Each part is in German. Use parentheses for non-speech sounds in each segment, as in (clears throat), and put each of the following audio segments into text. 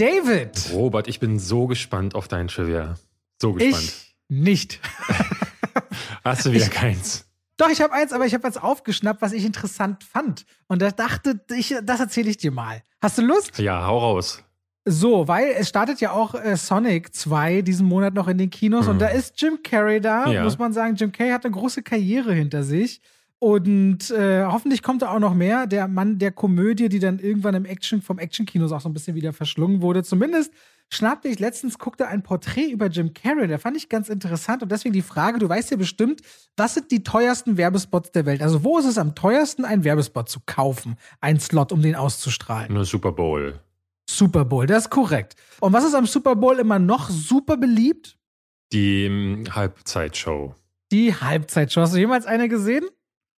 David. Robert, ich bin so gespannt auf dein Trivia. So gespannt. Ich nicht. (laughs) Hast du wieder Ich- keins? Doch, ich habe eins, aber ich habe was aufgeschnappt, was ich interessant fand. Und da dachte ich, das erzähle ich dir mal. Hast du Lust? Ja, hau raus. So, weil es startet ja auch äh, Sonic 2 diesen Monat noch in den Kinos Mhm. und da ist Jim Carrey da. Ja. Muss man sagen, Jim Carrey hat eine große Karriere hinter sich. Und äh, hoffentlich kommt da auch noch mehr. Der Mann der Komödie, die dann irgendwann im Action, vom Action-Kinos auch so ein bisschen wieder verschlungen wurde. Zumindest schnappte ich letztens, guckte ein Porträt über Jim Carrey. Da fand ich ganz interessant. Und deswegen die Frage: Du weißt ja bestimmt, was sind die teuersten Werbespots der Welt? Also, wo ist es am teuersten, einen Werbespot zu kaufen? Einen Slot, um den auszustrahlen? Nur Super Bowl. Super Bowl, das ist korrekt. Und was ist am Super Bowl immer noch super beliebt? Die ähm, Halbzeitshow. Die Halbzeitshow. Hast du jemals eine gesehen?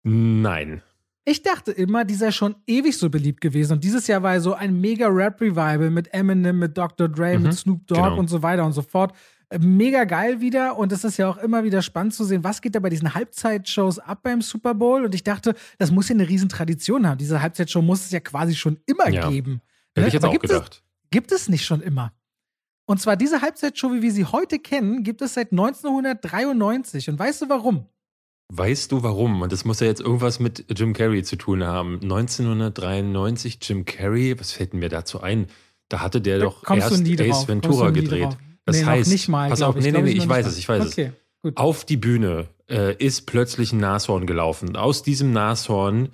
Nein. Ich dachte immer, die sei schon ewig so beliebt gewesen. Und dieses Jahr war so ein mega Rap-Revival mit Eminem, mit Dr. Dre, Mhm, mit Snoop Dogg genau. und so weiter und so fort. Äh, Mega geil wieder. Und es ist ja auch immer wieder spannend zu sehen, was geht da bei diesen Halbzeitshows ab beim Super Bowl. Und ich dachte, das muss ja eine Riesentradition haben. Diese Halbzeitshow muss es ja quasi schon immer Ja. geben. Hätte Ne? ich jetzt Aber auch gibt es- gedacht. gibt es nicht schon immer. Und zwar diese Halbzeitshow, wie wir sie heute kennen, gibt es seit 1993. Und weißt du warum? Weißt du warum? Und das muss ja jetzt irgendwas mit Jim Carrey zu tun haben. 1993 Jim Carrey, was fällt mir dazu ein? Da hatte der Da doch erst. Ace Ventura gedreht. drauf. Das nee, heißt, nicht mal. pass auf, nee, nee, nee, noch ich nicht weiß es, ich weiß es. okay, gut. Auf die Bühne äh, ist plötzlich ein Nashorn gelaufen. Aus diesem Nashorn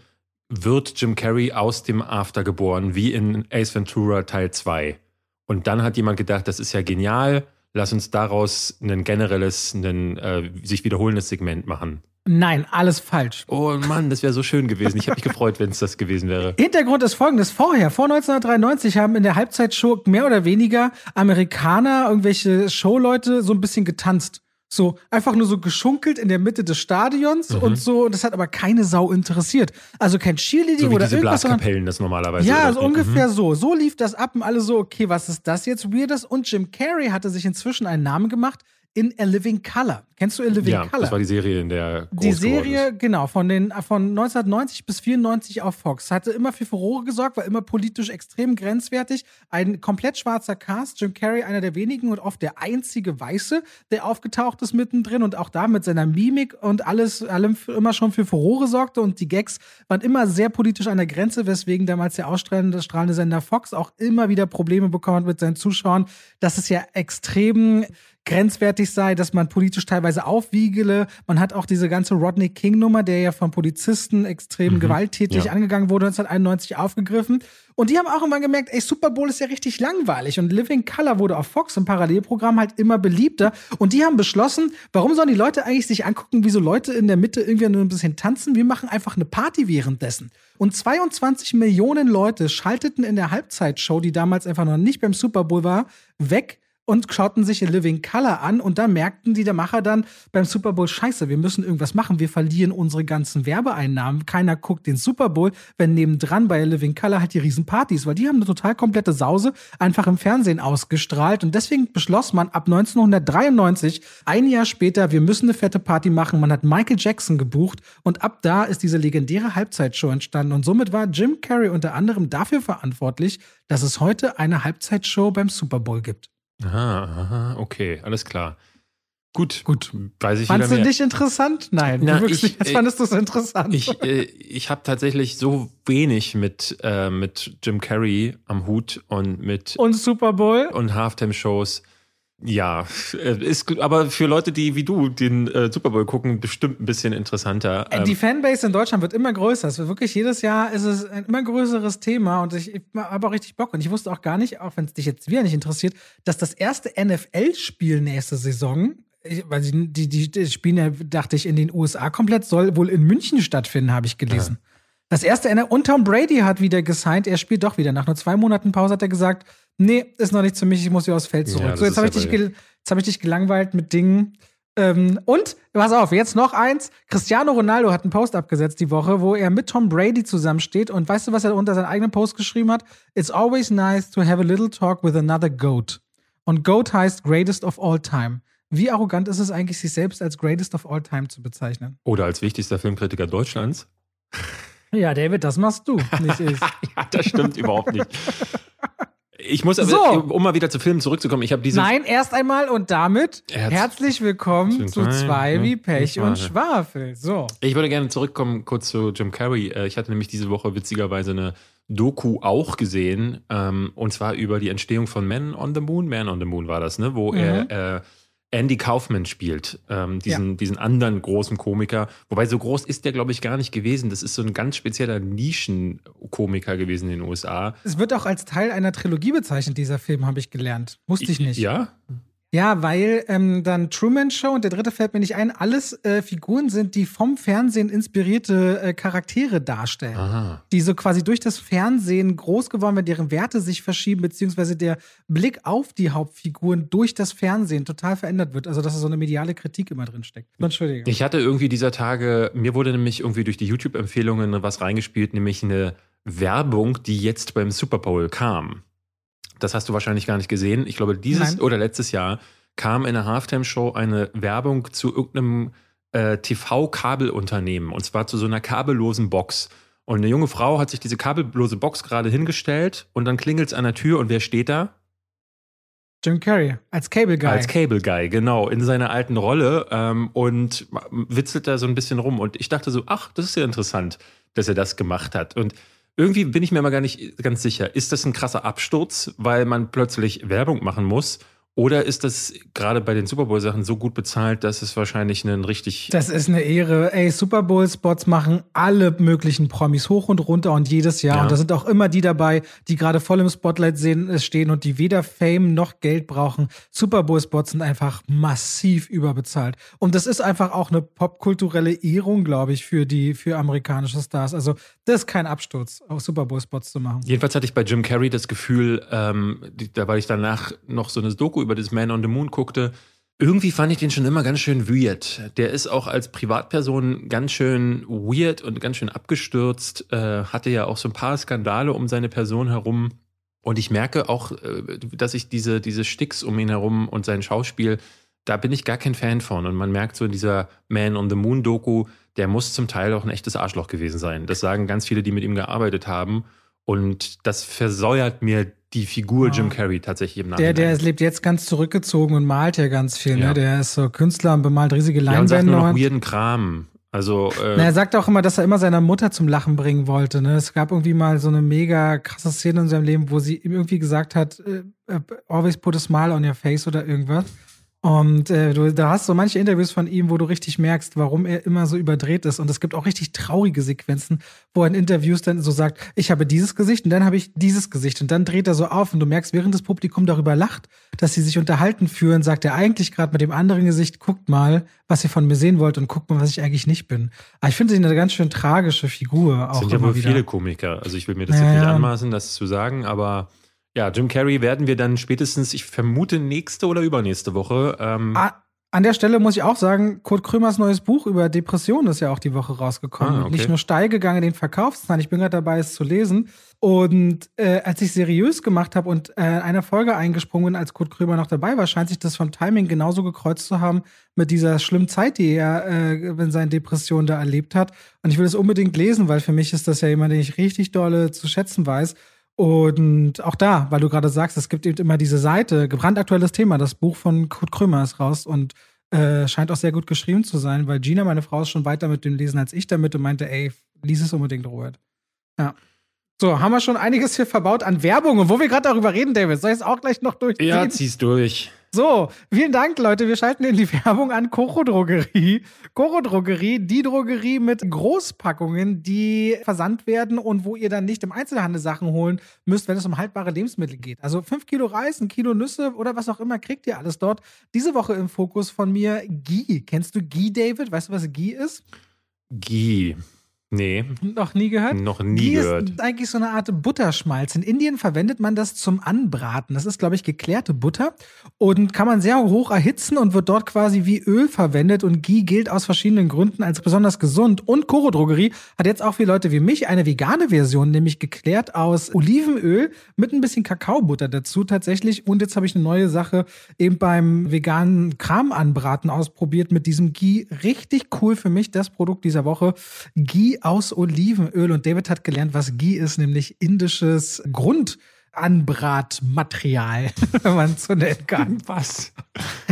wird Jim Carrey aus dem After geboren, wie in Ace Ventura Teil 2. Und dann hat jemand gedacht, das ist ja genial, lass uns daraus ein generelles, ein äh, sich wiederholendes Segment machen. Nein, alles falsch. Oh Mann, das wäre so schön gewesen. Ich habe mich gefreut, wenn es das gewesen wäre. (laughs) Hintergrund ist folgendes. Vorher, vor 1993, haben in der Halbzeitshow mehr oder weniger Amerikaner, irgendwelche Showleute so ein bisschen getanzt. So, einfach nur so geschunkelt in der Mitte des Stadions und so. Und das hat aber keine Sau interessiert. Also kein Cheerleading Mhm. So wie oder diese irgendwas, Blaskapellen das normalerweise. Ja, oder so wie. ungefähr so. So lief das ab und alle so, okay, was ist das jetzt Weirdes? Und Jim Carrey hatte sich inzwischen einen Namen gemacht in A Living Color. Kennst du A Living Ja, Color? das war die Serie, in der Die Serie, genau, von, den, von 1990 bis 94 auf Fox. Hatte immer für Furore gesorgt, war immer politisch extrem grenzwertig. Ein komplett schwarzer Cast. Jim Carrey, einer der wenigen und oft der einzige Weiße, der aufgetaucht ist mittendrin und auch da mit seiner Mimik und alles, allem immer schon für Furore sorgte. Und die Gags waren immer sehr politisch an der Grenze, weswegen damals der ausstrahlende strahlende Sender Fox auch immer wieder Probleme bekommen hat mit seinen Zuschauern, dass es ja extrem grenzwertig sei, dass man politisch teilweise aufwiegele. Man hat auch diese ganze Rodney King-Nummer, der ja von Polizisten extrem gewalttätig ja. angegangen wurde, 1991 aufgegriffen. Und die haben auch immer gemerkt, ey, Super Bowl ist ja richtig langweilig. Und Living Color wurde auf Fox im Parallelprogramm halt immer beliebter. Und die haben beschlossen, warum sollen die Leute eigentlich sich angucken, wie so Leute in der Mitte irgendwie nur ein bisschen tanzen? Wir machen einfach eine Party währenddessen. Und 22 Millionen Leute schalteten in der Halbzeitshow, die damals einfach noch nicht beim Super Bowl war, weg und schauten sich in Living Color an und da merkten die der Macher dann beim Super Bowl, scheiße, wir müssen irgendwas machen, wir verlieren unsere ganzen Werbeeinnahmen, keiner guckt den Super Bowl, wenn nebendran bei Living Color halt die Riesenpartys, weil die haben eine total komplette Sause einfach im Fernsehen ausgestrahlt und deswegen beschloss man ab 1993, ein Jahr später, wir müssen eine fette Party machen, man hat Michael Jackson gebucht und ab da ist diese legendäre Halbzeitshow entstanden und somit war Jim Carrey unter anderem dafür verantwortlich, dass es heute eine Halbzeitshow beim Super Bowl gibt. Aha, aha, okay, alles klar. Gut, Gut. weiß ich Fandest du mehr. dich interessant? Nein, Na, du ich- nicht, äh, fandest du es interessant. Ich, äh, ich habe tatsächlich so wenig mit, äh, mit Jim Carrey am Hut und mit und Super Bowl? und Halftime-Shows. Ja, äh, ist aber für Leute, die wie du den äh, Super Bowl gucken, bestimmt ein bisschen interessanter. Äh, Ähm, Die Fanbase in Deutschland wird immer größer. Es wird wirklich jedes Jahr ist es ein immer größeres Thema und ich, ich habe auch richtig Bock. Und ich wusste auch gar nicht, auch wenn es dich jetzt wieder nicht interessiert, dass das erste NFL-Spiel nächste Saison, weil die, die, die spielen ja, dachte ich, in den USA komplett, soll wohl in München stattfinden, habe ich gelesen. Das erste NFL und Tom Brady hat wieder gesigned, er spielt doch wieder. Nach nur zwei Monaten Pause hat er gesagt, nee, ist noch nichts für mich, ich muss wieder aufs Feld Ja, zurück. das so, jetzt habe ich, ja dich jetzt hab ich dich gelangweilt mit Dingen. Ähm, und, pass auf, jetzt noch eins. Cristiano Ronaldo hat einen Post abgesetzt die Woche, wo er mit Tom Brady zusammensteht. Und weißt du, was er unter seinen eigenen Post geschrieben hat? It's always nice to have a little talk with another GOAT. Und GOAT heißt Greatest of All Time. Wie arrogant ist es eigentlich, sich selbst als Greatest of All Time zu bezeichnen? oder als wichtigster Filmkritiker Deutschlands. Ja, David, das machst du, nicht ich. (laughs) ja, das stimmt überhaupt nicht. (laughs) Ich muss aber, So. um mal wieder zu Filmen zurückzukommen, ich habe diese. Nein, erst einmal und damit Herz- herzlich willkommen zu zwei, ne? wie Pech Und und Schwafel. So. Ich würde gerne zurückkommen kurz zu Jim Carrey. Äh, Ich hatte nämlich diese Woche witzigerweise eine Doku auch gesehen, ähm, und zwar über die Entstehung von Man on the Moon. Man on the Moon war das, ne? Wo er äh, Andy Kaufman spielt, ähm, diesen, diesen anderen großen Komiker. Wobei so groß ist der, glaube ich, gar nicht gewesen. Das ist so ein ganz spezieller Nischenkomiker gewesen in den USA. Es wird auch als Teil einer Trilogie bezeichnet, dieser Film, habe ich gelernt. Wusste ich nicht. Ja? Ja, weil ähm, dann Truman Show und der dritte fällt mir nicht ein, alles äh, Figuren sind, die vom Fernsehen inspirierte äh, Charaktere darstellen. Aha. Die so quasi durch das Fernsehen groß geworden werden, deren Werte sich verschieben, beziehungsweise der Blick auf die Hauptfiguren durch das Fernsehen total verändert wird. Also, dass da so eine mediale Kritik immer drin steckt. Entschuldigung. Ich hatte irgendwie dieser Tage, mir wurde nämlich irgendwie durch die YouTube-Empfehlungen was reingespielt, nämlich eine Werbung, die jetzt beim Super Bowl kam. Das hast du wahrscheinlich gar nicht gesehen. Ich glaube, dieses Nein. oder letztes Jahr kam in der Halftime-Show eine Werbung zu irgendeinem äh, TV-Kabelunternehmen und zwar zu so einer kabellosen Box. Und eine junge Frau hat sich diese kabellose Box gerade hingestellt und dann klingelt es an der Tür und wer steht da? Jim Carrey als Cable Guy. Als Cable Guy, genau, in seiner alten Rolle ähm, und witzelt da so ein bisschen rum. Und ich dachte so, ach, das ist ja interessant, dass er das gemacht hat. Und irgendwie bin ich mir mal gar nicht ganz sicher, ist das ein krasser Absturz, weil man plötzlich Werbung machen muss? Oder ist das gerade bei den Super Bowl-Sachen so gut bezahlt, dass es wahrscheinlich einen richtig. Das ist eine Ehre. Ey, Super Bowl-Spots machen alle möglichen Promis hoch und runter und jedes Jahr. Ja. Und da sind auch immer die dabei, die gerade voll im Spotlight sehen, äh, stehen und die weder Fame noch Geld brauchen. Super Bowl-Spots sind einfach massiv überbezahlt. Und das ist einfach auch eine popkulturelle Ehrung, glaube ich, für die, für amerikanische Stars. Also, das ist kein Absturz, auch Super Bowl-Spots zu machen. Jedenfalls hatte ich bei Jim Carrey das Gefühl, ähm, da weil ich danach noch so eine Doku über das Man on the Moon guckte, irgendwie fand ich den schon immer ganz schön weird. Der ist auch als Privatperson ganz schön weird und ganz schön abgestürzt, äh, hatte ja auch so ein paar Skandale um seine Person herum. Und ich merke auch, äh, dass ich diese, diese Sticks um ihn herum und sein Schauspiel, da bin ich gar kein Fan von. Und man merkt so in dieser Man on the Moon Doku, der muss zum Teil auch ein echtes Arschloch gewesen sein. Das sagen ganz viele, die mit ihm gearbeitet haben. Und das versäuert mir die Figur. Jim Carrey tatsächlich im Der, Nachhinein. der lebt jetzt ganz zurückgezogen und malt ja ganz viel. Ja. Ne? Der ist so Künstler und bemalt riesige ja, und sagt Leinwände. nur noch und- weirden Kram. Also, äh, Na, er sagt auch immer, dass er immer seiner Mutter zum Lachen bringen wollte. Ne? Es gab irgendwie mal so eine mega krasse Szene in seinem Leben, wo sie ihm irgendwie gesagt hat, äh, äh, always put a smile on your face oder irgendwas. Und äh, du, da hast so manche Interviews von ihm, wo du richtig merkst, warum er immer so überdreht ist. Und es gibt auch richtig traurige Sequenzen, wo er in Interviews dann so sagt, ich habe dieses Gesicht und dann habe ich dieses Gesicht. Und dann dreht er so auf und du merkst, während das Publikum darüber lacht, dass sie sich unterhalten führen, sagt er eigentlich gerade mit dem anderen Gesicht, guckt mal, was ihr von mir sehen wollt und guckt mal, was ich eigentlich nicht bin. Aber ich finde ihn eine ganz schön tragische Figur. Auch sind ja wohl viele Komiker. Also ich will mir das Ja, jetzt nicht anmaßen, das zu sagen, aber ja, Jim Carrey werden wir dann spätestens, ich vermute, nächste oder übernächste Woche. Ähm, Ah, An der Stelle muss ich auch sagen, Kurt Krömers neues Buch über Depressionen ist ja auch die Woche rausgekommen. Ah, okay. Nicht nur steil gegangen in den Verkaufszahlen, ich bin gerade dabei, es zu lesen. Und äh, als ich seriös gemacht habe und äh, eine Folge eingesprungen bin, als Kurt Krömer noch dabei war, scheint sich das vom Timing genauso gekreuzt zu haben mit dieser schlimmen Zeit, die er äh, in seinen Depressionen da erlebt hat. Und ich will es unbedingt lesen, weil für mich ist das ja jemand, den ich richtig dolle zu schätzen weiß. Und auch da, weil du gerade sagst, es gibt eben immer diese Seite, gebrandaktuelles Thema, das Buch von Kurt Krömer ist raus und äh, scheint auch sehr gut geschrieben zu sein, weil Gina, meine Frau, ist schon weiter mit dem Lesen als ich damit und meinte, ey, lies es unbedingt, Robert. Ja. So, haben wir schon einiges hier verbaut an Werbung. Und wo wir gerade darüber reden, David, soll ich es auch gleich noch durchziehen? ja, zieh's durch. So, vielen Dank, Leute. Wir schalten in die (laughs) Werbung an Koro Drogerie. Koro Drogerie, die Drogerie mit Großpackungen, die versandt werden und wo ihr dann nicht im Einzelhandel Sachen holen müsst, wenn es um haltbare Lebensmittel geht. Also fünf Kilo Reis, ein Kilo Nüsse oder was auch immer, kriegt ihr alles dort. Diese Woche im Fokus von mir Ghee. Kennst du Ghee, David? Weißt du, was Ghee ist? Ghee. Nee, Noch nie gehört? noch nie Ghee gehört. ist eigentlich so eine Art Butterschmalz. In Indien verwendet man das zum Anbraten. Das ist, glaube ich, geklärte Butter und kann man sehr hoch erhitzen und wird dort quasi wie Öl verwendet. Und Ghee gilt aus verschiedenen Gründen als besonders gesund. Und Koro Drogerie hat jetzt auch für Leute wie mich eine vegane Version, nämlich geklärt aus Olivenöl mit ein bisschen Kakaobutter dazu tatsächlich. Und jetzt habe ich eine neue Sache eben beim veganen Kram anbraten ausprobiert mit diesem Ghee. Richtig cool für mich, das Produkt dieser Woche. Ghee aus Olivenöl. Und David hat gelernt, was Ghee ist, nämlich indisches Grund. Anbratmaterial, (laughs) wenn man es so nennen kann. Was?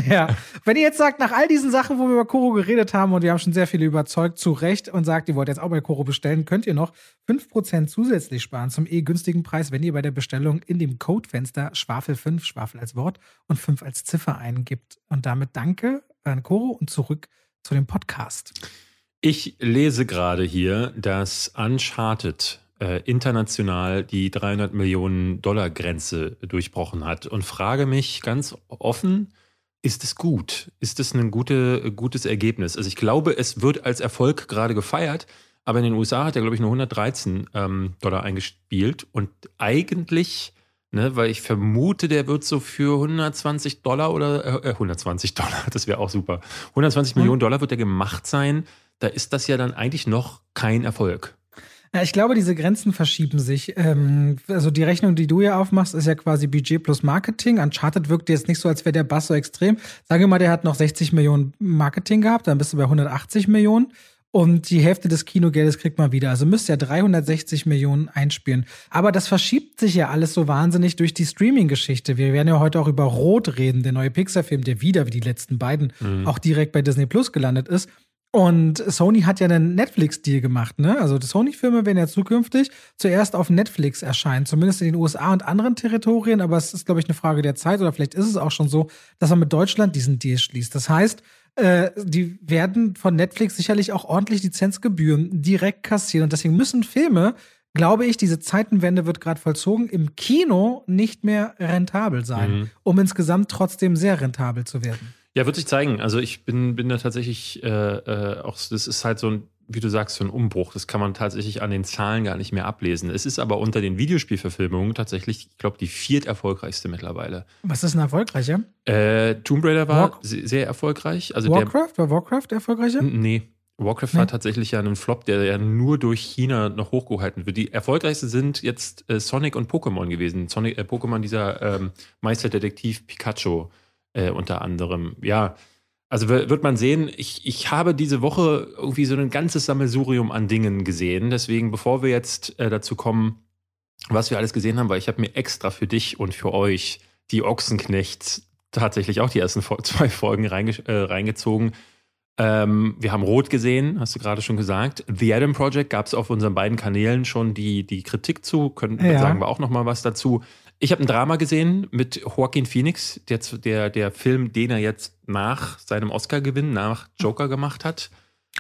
Ja. Wenn ihr jetzt sagt, nach all diesen Sachen, wo wir über Koro geredet haben und wir haben schon sehr viele überzeugt, zu Recht und sagt, ihr wollt jetzt auch bei Koro bestellen, könnt ihr noch 5% zusätzlich sparen zum eh günstigen Preis, wenn ihr bei der Bestellung in dem Codefenster Schwafel 5, Schwafel als Wort und 5 als Ziffer eingibt. Und damit danke an Koro und zurück zu dem Podcast. Ich lese gerade hier, dass Uncharted äh, international die 300 Millionen Dollar Grenze durchbrochen hat und frage mich ganz offen, ist es gut? Ist es ein gute, gutes Ergebnis? Also ich glaube, es wird als Erfolg gerade gefeiert, aber in den USA hat er, glaube ich, nur 113 ähm, Dollar eingespielt und eigentlich, ne, weil ich vermute, der wird so für 120 Dollar oder äh, 120 Dollar, (laughs) das wäre auch super, 120 hm. Millionen Dollar wird er gemacht sein. Da ist das ja dann eigentlich noch kein Erfolg. Ja, ich glaube, diese Grenzen verschieben sich. Ähm, also die Rechnung, die du ja aufmachst, ist ja quasi Budget plus Marketing. Uncharted wirkt jetzt nicht so, als wäre der Bass so extrem. Sage mal, der hat noch 60 Millionen Marketing gehabt, dann bist du bei 180 Millionen. Und die Hälfte des Kinogeldes kriegt man wieder. Also müsste ja 360 Millionen einspielen. Aber das verschiebt sich ja alles so wahnsinnig durch die Streaming-Geschichte. Wir werden ja heute auch über Rot reden, der neue Pixar-Film, der wieder, wie die letzten beiden, mhm. auch direkt bei Disney Plus gelandet ist. Und Sony hat ja einen Netflix-Deal gemacht, ne? Also die Sony-Filme werden ja zukünftig zuerst auf Netflix erscheinen, zumindest in den USA und anderen Territorien, aber es ist, glaube ich, eine Frage der Zeit oder vielleicht ist es auch schon so, dass man mit Deutschland diesen Deal schließt. Das heißt, äh, die werden von Netflix sicherlich auch ordentlich Lizenzgebühren direkt kassieren und deswegen müssen Filme, glaube ich, diese Zeitenwende wird gerade vollzogen, im Kino nicht mehr rentabel sein, mhm. um insgesamt trotzdem sehr rentabel zu werden. Ja, wird sich zeigen. Also ich bin, bin da tatsächlich äh, äh, auch, das ist halt so ein, wie du sagst, so ein Umbruch. Das kann man tatsächlich an den Zahlen gar nicht mehr ablesen. Es ist aber unter den Videospielverfilmungen tatsächlich, ich glaube, die viert erfolgreichste mittlerweile. Was ist ein erfolgreicher? Äh, Tomb Raider war War sehr erfolgreich. Also Warcraft? Der, war Warcraft erfolgreicher? Nee. Warcraft nee. war tatsächlich ja ein Flop, der ja nur durch China noch hochgehalten wird. Die erfolgreichste sind jetzt äh, Sonic und Pokémon gewesen. Sonic, äh, Pokémon, dieser ähm, Meisterdetektiv Pikachu äh, unter anderem. Ja, also wird man sehen, ich, ich habe diese Woche irgendwie so ein ganzes Sammelsurium an Dingen gesehen. Deswegen, bevor wir jetzt äh, dazu kommen, was wir alles gesehen haben, weil ich habe mir extra für dich und für euch die Ochsenknechts tatsächlich auch die ersten (laughs) zwei Folgen reinge äh, reingezogen. Ähm, wir haben Rot gesehen, hast du gerade schon gesagt. The Adam Project gab es auf unseren beiden Kanälen schon die, die Kritik zu. Können, ja. sagen wir auch noch mal was dazu. Ich habe ein Drama gesehen mit Joaquin Phoenix, der, der, der Film, den er jetzt nach seinem Oscar-Gewinn, nach Joker gemacht hat.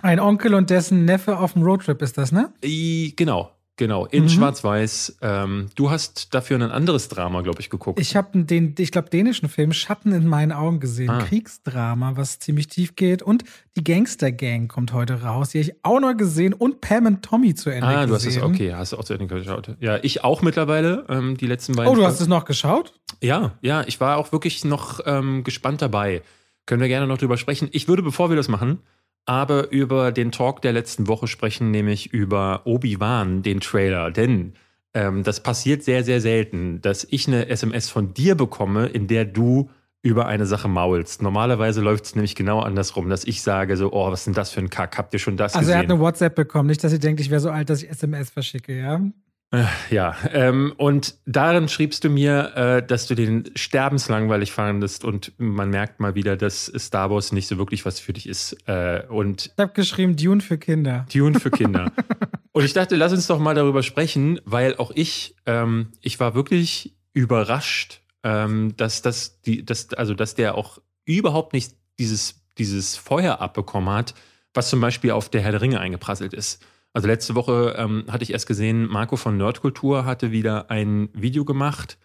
Ein Onkel und dessen Neffe auf dem Roadtrip ist das, ne? I, genau. Genau, in mhm. Schwarz-Weiß. Ähm, du hast dafür ein anderes Drama, glaube ich, geguckt. Ich habe den, ich glaube, dänischen Film Schatten in meinen Augen gesehen. Ah. Kriegsdrama, was ziemlich tief geht. Und die Gangster Gang kommt heute raus. Die habe ich auch noch gesehen. Und Pam und Tommy zu Ende gesehen. Ah, du hast es, okay, hast du auch zu Ende geschaut. Ja, ich auch mittlerweile, ähm, die letzten beiden. Oh, du hast es noch geschaut? Ja, ja, ich war auch wirklich noch ähm, gespannt dabei. Können wir gerne noch drüber sprechen. Ich würde, bevor wir das machen, aber über den Talk der letzten Woche sprechen, nämlich über Obi-Wan, den Trailer. Denn ähm, das passiert sehr, sehr selten, dass ich eine SMS von dir bekomme, in der du über eine Sache maulst. Normalerweise läuft es nämlich genau andersrum, dass ich sage so, oh, was ist denn das für ein Kack? Habt ihr schon das also gesehen? Also er hat eine WhatsApp bekommen, nicht, dass ihr denkt, ich wäre so alt, dass ich SMS verschicke, ja? Äh, ja, ähm, und darin schriebst du mir, äh, dass du den sterbenslangweilig fandest und man merkt mal wieder, dass Star Wars nicht so wirklich was für dich ist. Äh, und ich habe geschrieben, Dune für Kinder. Dune für Kinder. (laughs) und ich dachte, lass uns doch mal darüber sprechen, weil auch ich, ähm, ich war wirklich überrascht, ähm, dass, dass, die, dass, also, dass der auch überhaupt nicht dieses, dieses Feuer abbekommen hat, was zum Beispiel auf der Herr der Ringe eingeprasselt ist. Also letzte Woche ähm, hatte ich erst gesehen, Marco von Nerdkultur hatte wieder ein Video gemacht.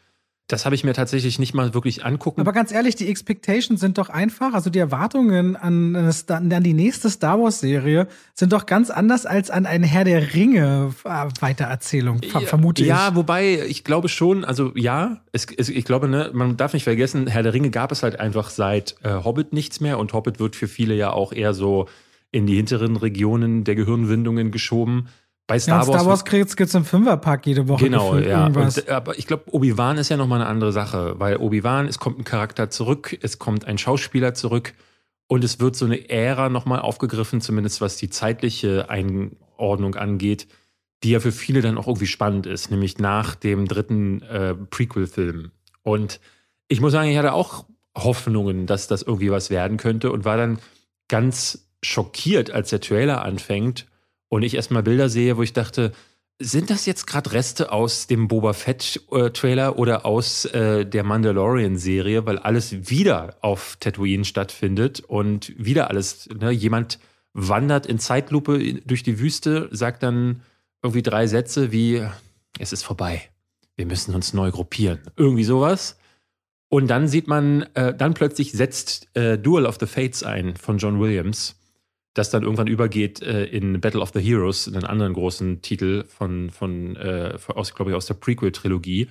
Das habe ich mir tatsächlich nicht mal wirklich angucken. Aber ganz ehrlich, die Expectations sind doch einfach, also die Erwartungen an, an die nächste Star Wars-Serie sind doch ganz anders als an eine Herr der Ringe-Weitererzählung, äh, vermute ich. Ja, wobei ich glaube schon, also ja, es, es, ich glaube, ne, man darf nicht vergessen, Herr der Ringe gab es halt einfach seit äh, Hobbit nichts mehr und Hobbit wird für viele ja auch eher so in die hinteren Regionen der Gehirnwindungen geschoben. Bei Star ja, Wars. Star Wars gibt es im Fünferpack jede Woche. Genau, ja. Und, aber ich glaube, Obi-Wan ist ja nochmal eine andere Sache, weil Obi-Wan, es kommt ein Charakter zurück, es kommt ein Schauspieler zurück und es wird so eine Ära nochmal aufgegriffen, zumindest was die zeitliche Einordnung angeht, die ja für viele dann auch irgendwie spannend ist, nämlich nach dem dritten äh, Prequel-Film. Und ich muss sagen, ich hatte auch Hoffnungen, dass das irgendwie was werden könnte und war dann ganz schockiert, als der Trailer anfängt und ich erstmal Bilder sehe, wo ich dachte, sind das jetzt gerade Reste aus dem Boba Fett-Trailer äh, oder aus äh, der Mandalorian-Serie, weil alles wieder auf Tatooine stattfindet und wieder alles, ne, jemand wandert in Zeitlupe durch die Wüste, sagt dann irgendwie drei Sätze wie, es ist vorbei, wir müssen uns neu gruppieren, irgendwie sowas. Und dann sieht man, äh, dann plötzlich setzt äh, Duel of the Fates ein von John Williams das dann irgendwann übergeht äh, in Battle of the Heroes, einen anderen großen Titel von, von äh, aus, glaube ich, aus der Prequel-Trilogie.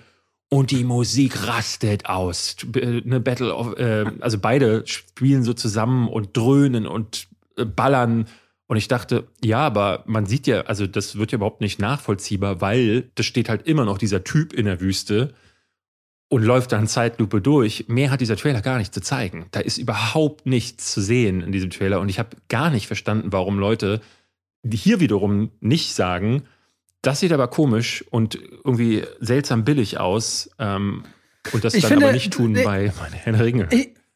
Und die Musik rastet aus. Eine Battle of, äh, also beide spielen so zusammen und dröhnen und äh, ballern. Und ich dachte, ja, aber man sieht ja, also das wird ja überhaupt nicht nachvollziehbar, weil das steht halt immer noch dieser Typ in der Wüste und läuft dann Zeitlupe durch. Mehr hat dieser Trailer gar nicht zu zeigen. Da ist überhaupt nichts zu sehen in diesem Trailer und ich habe gar nicht verstanden, warum Leute hier wiederum nicht sagen, das sieht aber komisch und irgendwie seltsam billig aus ähm, und das ich dann finde, aber nicht tun äh, bei Herrn Ringe.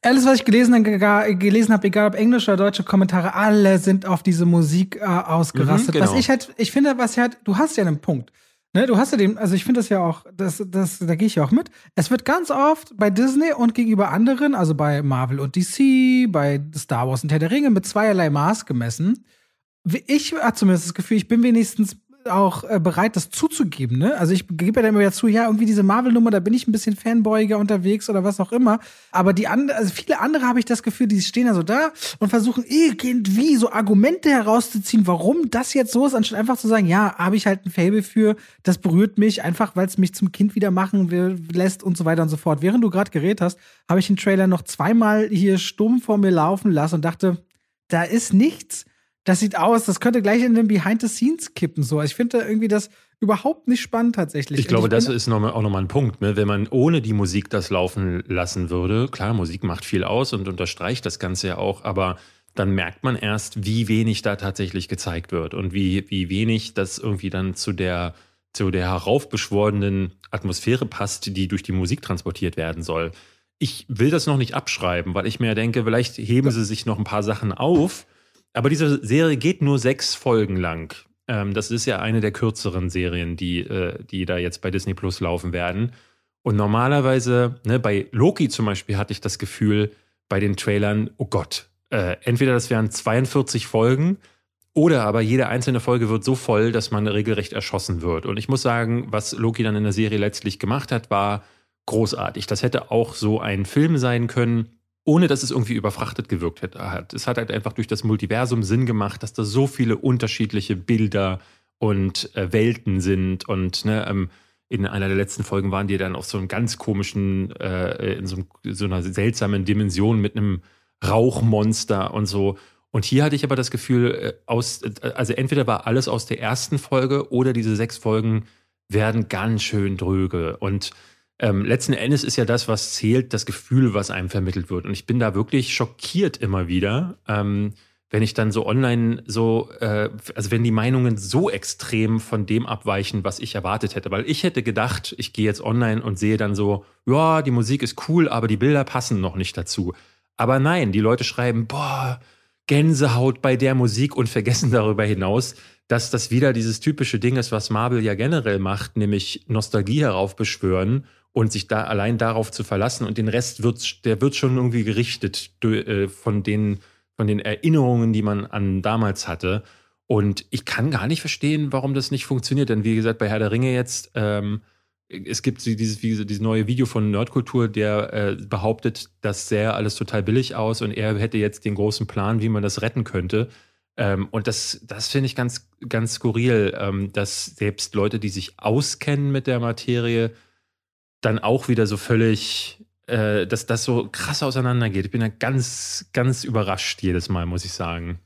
alles, was ich gelesen, gelesen habe, egal ob englische oder deutsche Kommentare, alle sind auf diese Musik äh, ausgerastet. Mhm, genau. Was ich halt, ich finde, was halt, du hast ja einen Punkt. Ne, du hast ja den, also ich finde das ja auch, das, das, da gehe ich ja auch mit. Es wird ganz oft bei Disney und gegenüber anderen, also bei Marvel und DC, bei Star Wars und Herr der Ringe mit zweierlei Maß gemessen. Ich habe zumindest das Gefühl, ich bin wenigstens auch äh, bereit, das zuzugeben. Ne? Also ich gebe ja dann immer wieder zu, ja, irgendwie diese Marvel-Nummer, da bin ich ein bisschen Fanboyiger unterwegs oder was auch immer. Aber die andere, also viele andere habe ich das Gefühl, die stehen da so da und versuchen irgendwie so Argumente herauszuziehen, warum das jetzt so ist, anstatt einfach zu sagen, ja, habe ich halt ein Fable für, das berührt mich einfach, weil es mich zum Kind wieder machen will, lässt und so weiter und so fort. Während du gerade geredet hast, habe ich den Trailer noch zweimal hier stumm vor mir laufen lassen und dachte, da ist nichts das sieht aus, das könnte gleich in den Behind the Scenes kippen. So, ich finde irgendwie das überhaupt nicht spannend tatsächlich. Ich glaube, ich das ist noch mal, auch nochmal ein Punkt. Ne? Wenn man ohne die Musik das laufen lassen würde, klar, Musik macht viel aus und unterstreicht das Ganze ja auch, aber dann merkt man erst, wie wenig da tatsächlich gezeigt wird und wie, wie wenig das irgendwie dann zu der, zu der heraufbeschworenen Atmosphäre passt, die durch die Musik transportiert werden soll. Ich will das noch nicht abschreiben, weil ich mir denke, vielleicht heben sie sich noch ein paar Sachen auf aber diese Serie geht nur sechs Folgen lang. Ähm, das ist ja eine der kürzeren Serien, die, äh, die da jetzt bei Disney Plus laufen werden. Und normalerweise, ne, bei Loki zum Beispiel hatte ich das Gefühl bei den Trailern, oh Gott, äh, entweder das wären 42 Folgen oder aber jede einzelne Folge wird so voll, dass man regelrecht erschossen wird. Und ich muss sagen, was Loki dann in der Serie letztlich gemacht hat, war großartig. Das hätte auch so ein Film sein können ohne dass es irgendwie überfrachtet gewirkt hat. Es hat halt einfach durch das Multiversum Sinn gemacht, dass da so viele unterschiedliche Bilder und äh, Welten sind. Und ne, ähm, in einer der letzten Folgen waren die dann auf so einem ganz komischen, äh, in so, so, einer seltsamen Dimension mit einem Rauchmonster und so. Und hier hatte ich aber das Gefühl, äh, aus, äh, also entweder war alles aus der ersten Folge oder diese sechs Folgen werden ganz schön dröge. Und ähm, letzten Endes ist ja das, was zählt, das Gefühl, was einem vermittelt wird. Und ich bin da wirklich schockiert immer wieder, ähm, wenn ich dann so online so, äh, also wenn die Meinungen so extrem von dem abweichen, was ich erwartet hätte. Weil ich hätte gedacht, ich gehe jetzt online und sehe dann so, ja, die Musik ist cool, aber die Bilder passen noch nicht dazu. Aber nein, die Leute schreiben, boah, Gänsehaut bei der Musik und vergessen darüber hinaus, dass das wieder dieses typische Ding ist, was Marvel ja generell macht, nämlich Nostalgie heraufbeschwören und sich da allein darauf zu verlassen und den Rest wird, der wird schon irgendwie gerichtet äh, von den, von den Erinnerungen, die man an damals hatte. Und ich kann gar nicht verstehen, warum das nicht funktioniert. Denn wie gesagt, bei Herr der Ringe jetzt, ähm, es gibt dieses, dieses neue Video von Nerdkultur, der äh, behauptet, das sähe alles total billig aus und er hätte jetzt den großen Plan, wie man das retten könnte. Ähm, und das, das finde ich ganz, ganz skurril, ähm, dass selbst Leute, die sich auskennen mit der Materie, dann auch wieder so völlig, äh, dass das so krass auseinandergeht. Ich bin da ganz, ganz überrascht jedes Mal, muss ich sagen.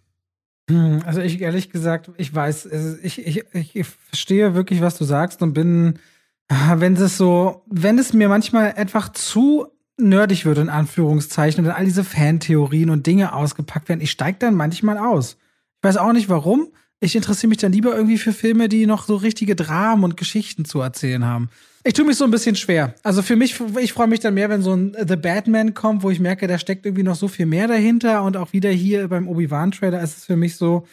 Hm, also ich ehrlich gesagt, ich weiß, ich, ich, ich verstehe wirklich, was du sagst und bin, wenn es so, wenn es mir manchmal einfach zu nerdig wird, in Anführungszeichen, und dann all diese Fantheorien und Dinge ausgepackt werden, ich steige dann manchmal aus. Ich weiß auch nicht warum, Ich interessiere mich dann lieber irgendwie für Filme, die noch so richtige Dramen und Geschichten zu erzählen haben. Ich tue mich so ein bisschen schwer. Also für mich, ich freue mich dann mehr, wenn so ein The Batman kommt, wo ich merke, da steckt irgendwie noch so viel mehr dahinter. Und auch wieder hier beim Obi-Wan-Trailer ist es für mich so,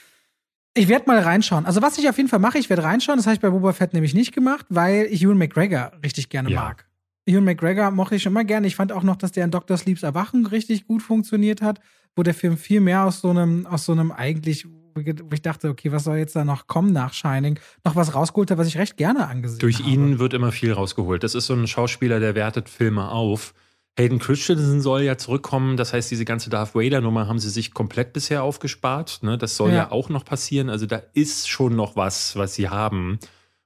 ich werde mal reinschauen. Also was ich auf jeden Fall mache, ich werde reinschauen. Das habe ich bei Boba Fett nämlich nicht gemacht, weil ich Ewan McGregor richtig gerne ja. mag. Ewan McGregor mochte ich schon mal gerne. Ich fand auch noch, dass der in Dr. Sleeps Erwachen richtig gut funktioniert hat, wo der Film viel mehr aus so einem, aus so einem eigentlich wo ich dachte, okay, was soll jetzt da noch kommen nach Shining, noch was rausgeholt hat, was ich recht gerne angesehen Durch habe. Durch ihn wird immer viel rausgeholt. Das ist so ein Schauspieler, der wertet Filme auf. Hayden Christensen soll ja zurückkommen. Das heißt, diese ganze Darth Vader-Nummer haben sie sich komplett bisher aufgespart. Ne? Das soll ja. ja. auch noch passieren. Also da ist schon noch was, was sie haben.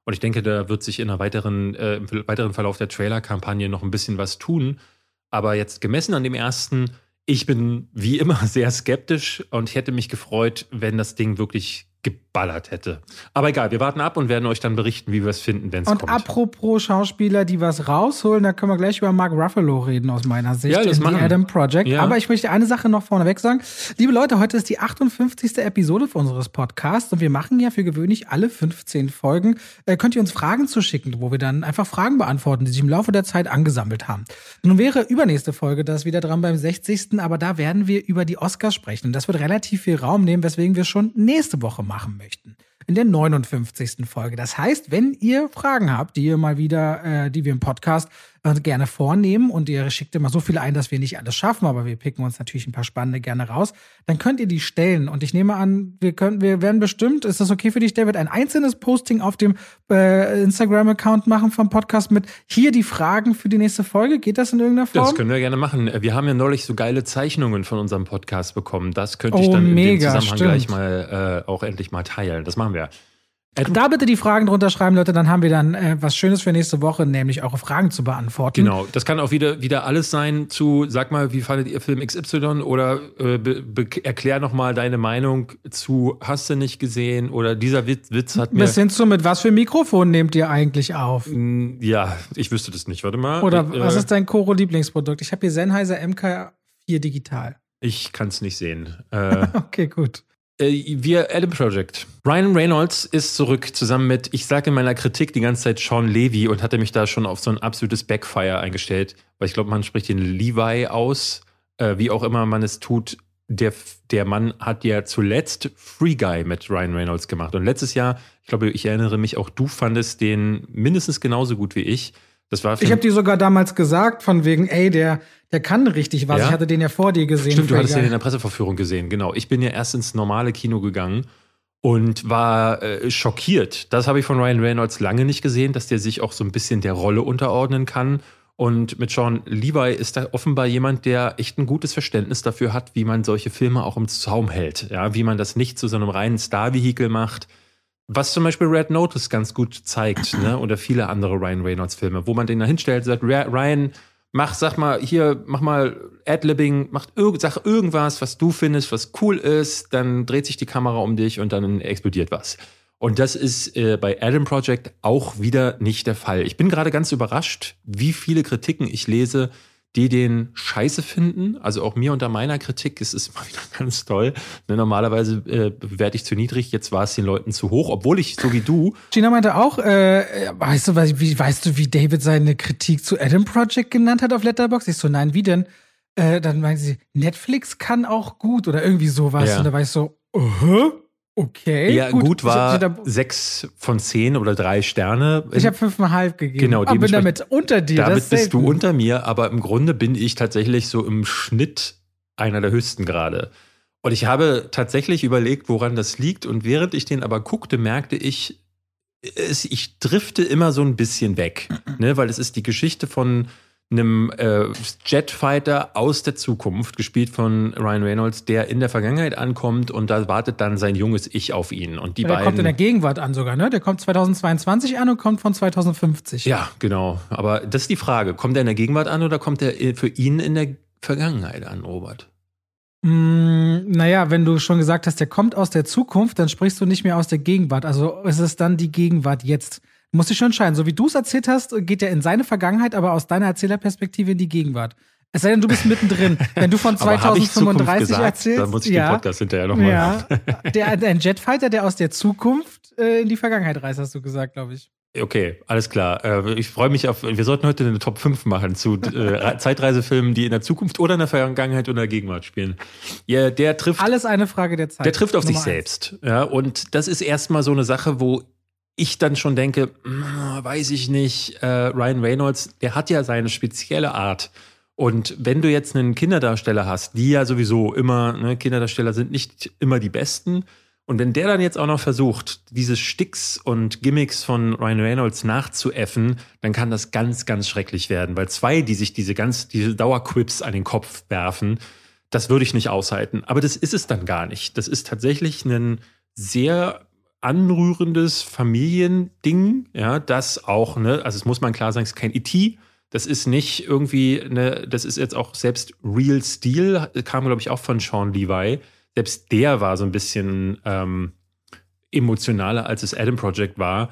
Und ich denke, da wird sich in einer weiteren, äh, im weiteren Verlauf der Trailer-Kampagne noch ein bisschen was tun. Aber jetzt gemessen an dem ersten, ich bin wie immer (laughs) sehr skeptisch und hätte mich gefreut, wenn das Ding wirklich geballert hätte. Aber egal, wir warten ab und werden euch dann berichten, wie wir es finden, wenn es kommt. Und apropos Schauspieler, die was rausholen, da können wir gleich über Mark Ruffalo reden aus meiner Sicht ja, das in machen. The Adam Project. Ja. Aber ich möchte eine Sache noch vorneweg sagen. Liebe Leute, heute ist die 58. Episode unseres Podcasts und wir machen ja für gewöhnlich alle 15 Folgen. Äh, könnt ihr uns Fragen zuschicken, wo wir dann einfach Fragen beantworten, die sich im Laufe der Zeit angesammelt haben. Nun wäre übernächste Folge das wieder dran beim 60. Aber da werden wir über die Oscars sprechen. Und das wird relativ viel Raum nehmen, weswegen wir schon nächste Woche machen möchten. In der 59. Folge. Das heißt, wenn ihr Fragen habt, die ihr mal wieder, äh, die wir im Podcast gerne vornehmen und ihr schickt immer so viele ein, dass wir nicht alles schaffen, aber wir picken uns natürlich ein paar spannende gerne raus, dann könnt ihr die stellen. Und ich nehme an, wir können, wir werden bestimmt, ist das okay für dich, David, ein einzelnes Posting auf dem äh, Instagram-Account machen vom Podcast mit hier die Fragen für die nächste Folge? Geht das in irgendeiner Form? Das können wir gerne machen. Wir haben ja neulich so geile Zeichnungen von unserem Podcast bekommen. Das könnte ich oh, dann mega, in dem Zusammenhang stimmt. gleich mal äh, auch endlich mal teilen. Das machen wir. Da bitte die Fragen drunter schreiben, Leute, dann haben wir dann äh, was Schönes für nächste Woche, nämlich eure Fragen zu beantworten. Genau, das kann auch wieder, wieder alles sein zu, sag mal, wie fandet ihr Film XY oder äh, erklär noch mal deine Meinung zu Hast du nicht gesehen oder dieser Witz, Witz hat mir... Bis hin zu, mit was für Mikrofon nehmt ihr eigentlich auf? Ja, ich wüsste das nicht, warte mal. Oder ich, äh, was ist dein Koro-Lieblingsprodukt? Ich habe hier Sennheiser MK4 Digital. Ich kann es nicht sehen. Äh, (laughs) okay, gut äh, wir Adam Project. Ryan Reynolds ist zurück zusammen mit, ich sage in meiner Kritik die ganze Zeit Sean Levy und hatte mich da schon auf so ein absolutes Backfire eingestellt, weil ich glaube, man spricht den Levi aus, äh, wie auch immer man es tut. Der, der Mann hat ja zuletzt Free Guy mit Ryan Reynolds gemacht. Und letztes Jahr, ich glaube, ich erinnere mich, auch du fandest den mindestens genauso gut wie ich. Das war ich habe dir sogar damals gesagt, von wegen, ey, der, der kann richtig was. Ja? Ich hatte den ja vor dir gesehen. Stimmt, du hattest den in der Presseverführung gesehen, genau. Ich bin ja erst ins normale Kino gegangen und war äh, schockiert. Das habe ich von Ryan Reynolds lange nicht gesehen, dass der sich auch so ein bisschen der Rolle unterordnen kann. Und mit Sean Levi ist da offenbar jemand, der echt ein gutes Verständnis dafür hat, wie man solche Filme auch im Zaum hält. Ja, wie man das nicht zu so einem reinen Star-Vehikel macht, was zum Beispiel Red Notice ganz gut zeigt, ne? oder viele andere Ryan Reynolds-Filme, wo man den da hinstellt sagt, Ryan, mach, sag mal, hier, mach mal Adlibbing, mach irg sag irgendwas, was du findest, was cool ist, dann dreht sich die Kamera um dich und dann explodiert was. Und das ist äh, bei Adam Project auch wieder nicht der Fall. Ich bin gerade ganz überrascht, wie viele Kritiken ich lese, die den scheiße finden. Also auch mir unter meiner Kritik ist es immer (laughs) wieder ganz toll. Ne, normalerweise äh, bewerte ich zu niedrig, jetzt war es den Leuten zu hoch, obwohl ich, so wie du. Gina meinte auch, äh, weißt du, wie, weißt du, wie David seine Kritik zu Adam Project genannt hat auf Letterbox? Ich so, nein, wie denn? Äh, dann meinte sie, Netflix kann auch gut oder irgendwie sowas. Ja. Und da war ich so, uh -huh. Okay. Ja, gut, gut war sechs von zehn oder drei Sterne. Ich habe fünfeinhalb gegeben. Genau, aber bin damit unter dir. Damit bist du unter mir, aber im Grunde bin ich tatsächlich so im Schnitt einer der höchsten gerade. Und ich habe tatsächlich überlegt, woran das liegt. Und während ich den aber guckte, merkte ich, ich drifte immer so ein bisschen weg. ne? Weil es ist die Geschichte von einem äh, Jetfighter aus der Zukunft, gespielt von Ryan Reynolds, der in der Vergangenheit ankommt und da wartet dann sein junges Ich auf ihn. Und die der beiden, kommt in der Gegenwart an sogar, ne? Der kommt 2022 an und kommt von 2050. Ja, genau. Aber das ist die Frage. Kommt er in der Gegenwart an oder kommt er für ihn in der Vergangenheit an, Robert? Mm, naja, wenn du schon gesagt hast, der kommt aus der Zukunft, dann sprichst du nicht mehr aus der Gegenwart. Also ist es dann die Gegenwart jetzt. Muss ich schon entscheiden. So wie du es erzählt hast, geht er in seine Vergangenheit, aber aus deiner Erzählerperspektive in die Gegenwart. Es sei denn, du bist mittendrin. (laughs) Wenn du von 2035 gesagt, erzählst. Dann muss ich ja, den Podcast hinterher nochmal. ja, der, (laughs) ein Jetfighter, der aus der Zukunft äh, in die Vergangenheit reist, hast du gesagt, glaube ich. Okay, alles klar. Äh, ich freue mich auf. Wir sollten heute eine Top 5 machen zu äh, (laughs) Zeitreisefilmen, die in der Zukunft oder in der Vergangenheit oder der Gegenwart spielen. Ja, der trifft. Alles eine Frage der Zeit. Der trifft auf Nummer sich selbst. Ja, und das ist erstmal so eine Sache, wo ich dann schon denke, hm, weiß ich nicht, äh, Ryan Reynolds, der hat ja seine spezielle Art. Und wenn du jetzt einen Kinderdarsteller hast, die ja sowieso immer, ne, Kinderdarsteller sind nicht immer die besten, und wenn der dann jetzt auch noch versucht, diese Sticks und Gimmicks von Ryan Reynolds nachzuäffen, dann kann das ganz, ganz schrecklich werden. Weil zwei, die sich diese ganz, diese Dauerquips an den Kopf werfen, das würde ich nicht aushalten. Aber das ist es dann gar nicht. Das ist tatsächlich ein sehr anrührendes Familiending, ja, das auch, ne, also es muss man klar sagen, es ist kein E.T., das ist nicht irgendwie, ne, das ist jetzt auch selbst Real Steel, kam, glaube ich, auch von Sean Levi selbst der war so ein bisschen ähm, emotionaler, als es Adam Project war.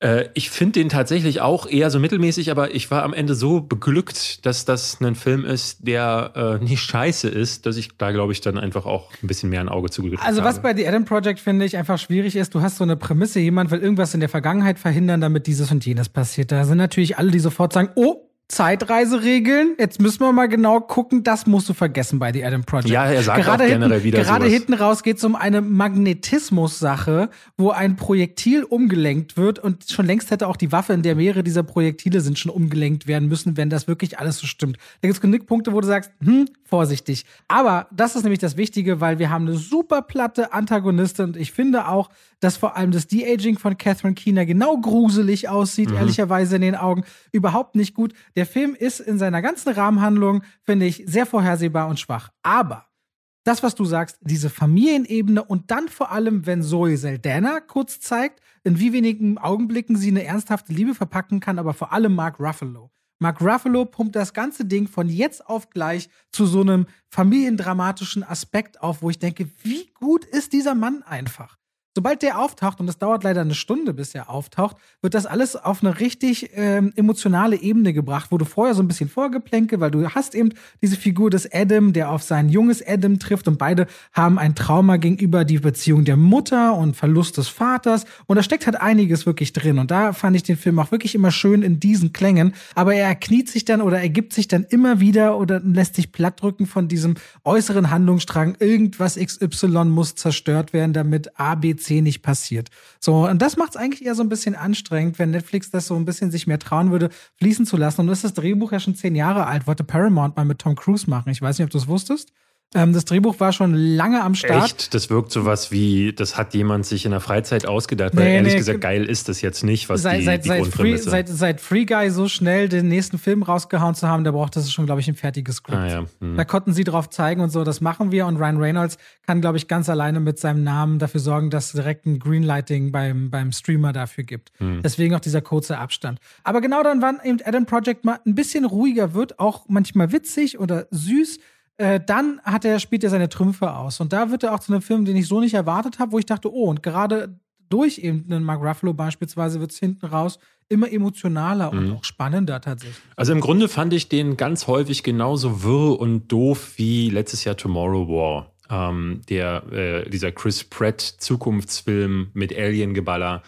Äh, ich finde den tatsächlich auch eher so mittelmäßig, aber ich war am Ende so beglückt, dass das ein Film ist, der äh, nicht scheiße ist, dass ich da, glaube ich, dann einfach auch ein bisschen mehr ein Auge zugedrückt Also, habe. was bei The Adam Project, finde ich, einfach schwierig ist, du hast so eine Prämisse, jemand will irgendwas in der Vergangenheit verhindern, damit dieses und jenes passiert. Da sind natürlich alle, die sofort sagen, oh, Zeitreiseregeln. Jetzt müssen wir mal genau gucken. Das musst du vergessen bei The Adam Project. Ja, er sagt gerade auch generell hinten, wieder Gerade sowas. hinten raus geht es um eine Magnetismus-Sache, wo ein Projektil umgelenkt wird und schon längst hätte auch die Waffe, in der mehrere dieser Projektile sind, schon umgelenkt werden müssen, wenn das wirklich alles so stimmt. Da gibt es genug Punkte, wo du sagst, hm, vorsichtig. Aber das ist nämlich das Wichtige, weil wir haben eine super platte Antagonistin und ich finde auch, dass vor allem das De-Aging von Catherine Keener genau gruselig aussieht, ehrlicherweise in den Augen. Überhaupt nicht gut. Der Film ist in seiner ganzen Rahmenhandlung, finde ich, sehr vorhersehbar und schwach. Aber das, was du sagst, diese Familienebene und dann vor allem, wenn Zoe Saldana kurz zeigt, in wie wenigen Augenblicken sie eine ernsthafte Liebe verpacken kann, aber vor allem Mark Ruffalo. Mark Ruffalo pumpt das ganze Ding von jetzt auf gleich zu so einem familiendramatischen Aspekt auf, wo ich denke, wie gut ist dieser Mann einfach. Sobald der auftaucht, und das dauert leider eine Stunde, bis er auftaucht, wird das alles auf eine richtig ähm, emotionale Ebene gebracht, wo du vorher so ein bisschen vorgeplänke, weil du hast eben diese Figur des Adam, der auf sein junges Adam trifft und beide haben ein Trauma gegenüber die Beziehung der Mutter und Verlust des Vaters. Und da steckt halt einiges wirklich drin. Und da fand ich den Film auch wirklich immer schön in diesen Klängen, aber er kniet sich dann oder ergibt sich dann immer wieder oder lässt sich plattdrücken von diesem äußeren Handlungsstrang, irgendwas XY muss zerstört werden, damit A, B, C nicht passiert. So, und das macht es eigentlich eher so ein bisschen anstrengend, wenn Netflix das so ein bisschen sich mehr trauen würde, fließen zu lassen. Und das ist das Drehbuch ja schon zehn Jahre alt, wollte Paramount mal mit Tom Cruise machen. Ich weiß nicht, ob du es wusstest. Ähm, das Drehbuch war schon lange am Start. Echt? Das wirkt sowas wie, das hat jemand sich in der Freizeit ausgedacht, weil Nee, ehrlich nee, gesagt geil ist das jetzt nicht, was seit, die, seit, die seit, Free, seit, seit Free Guy so schnell den nächsten Film rausgehauen zu haben, da brauchte es schon, glaube ich, ein fertiges Skript. ah, ja. hm. Da konnten sie drauf zeigen und so, das machen wir. Und Ryan Reynolds kann, glaube ich, ganz alleine mit seinem Namen dafür sorgen, dass es direkt ein Greenlighting beim, beim Streamer dafür gibt. Hm. Deswegen auch dieser kurze Abstand. Aber genau dann, wann eben Adam Project mal ein bisschen ruhiger wird, auch manchmal witzig oder süß, äh, dann hat er, spielt er seine Trümpfe aus. Und da wird er auch zu einem Film, den ich so nicht erwartet habe, wo ich dachte, oh, und gerade durch eben einen Mark Ruffalo beispielsweise wird es hinten raus immer emotionaler und auch spannender tatsächlich. Also im Grunde fand ich den ganz häufig genauso wirr und doof wie letztes Jahr Tomorrow War. Ähm, der, äh, dieser Chris Pratt Zukunftsfilm mit Alien-Geballer.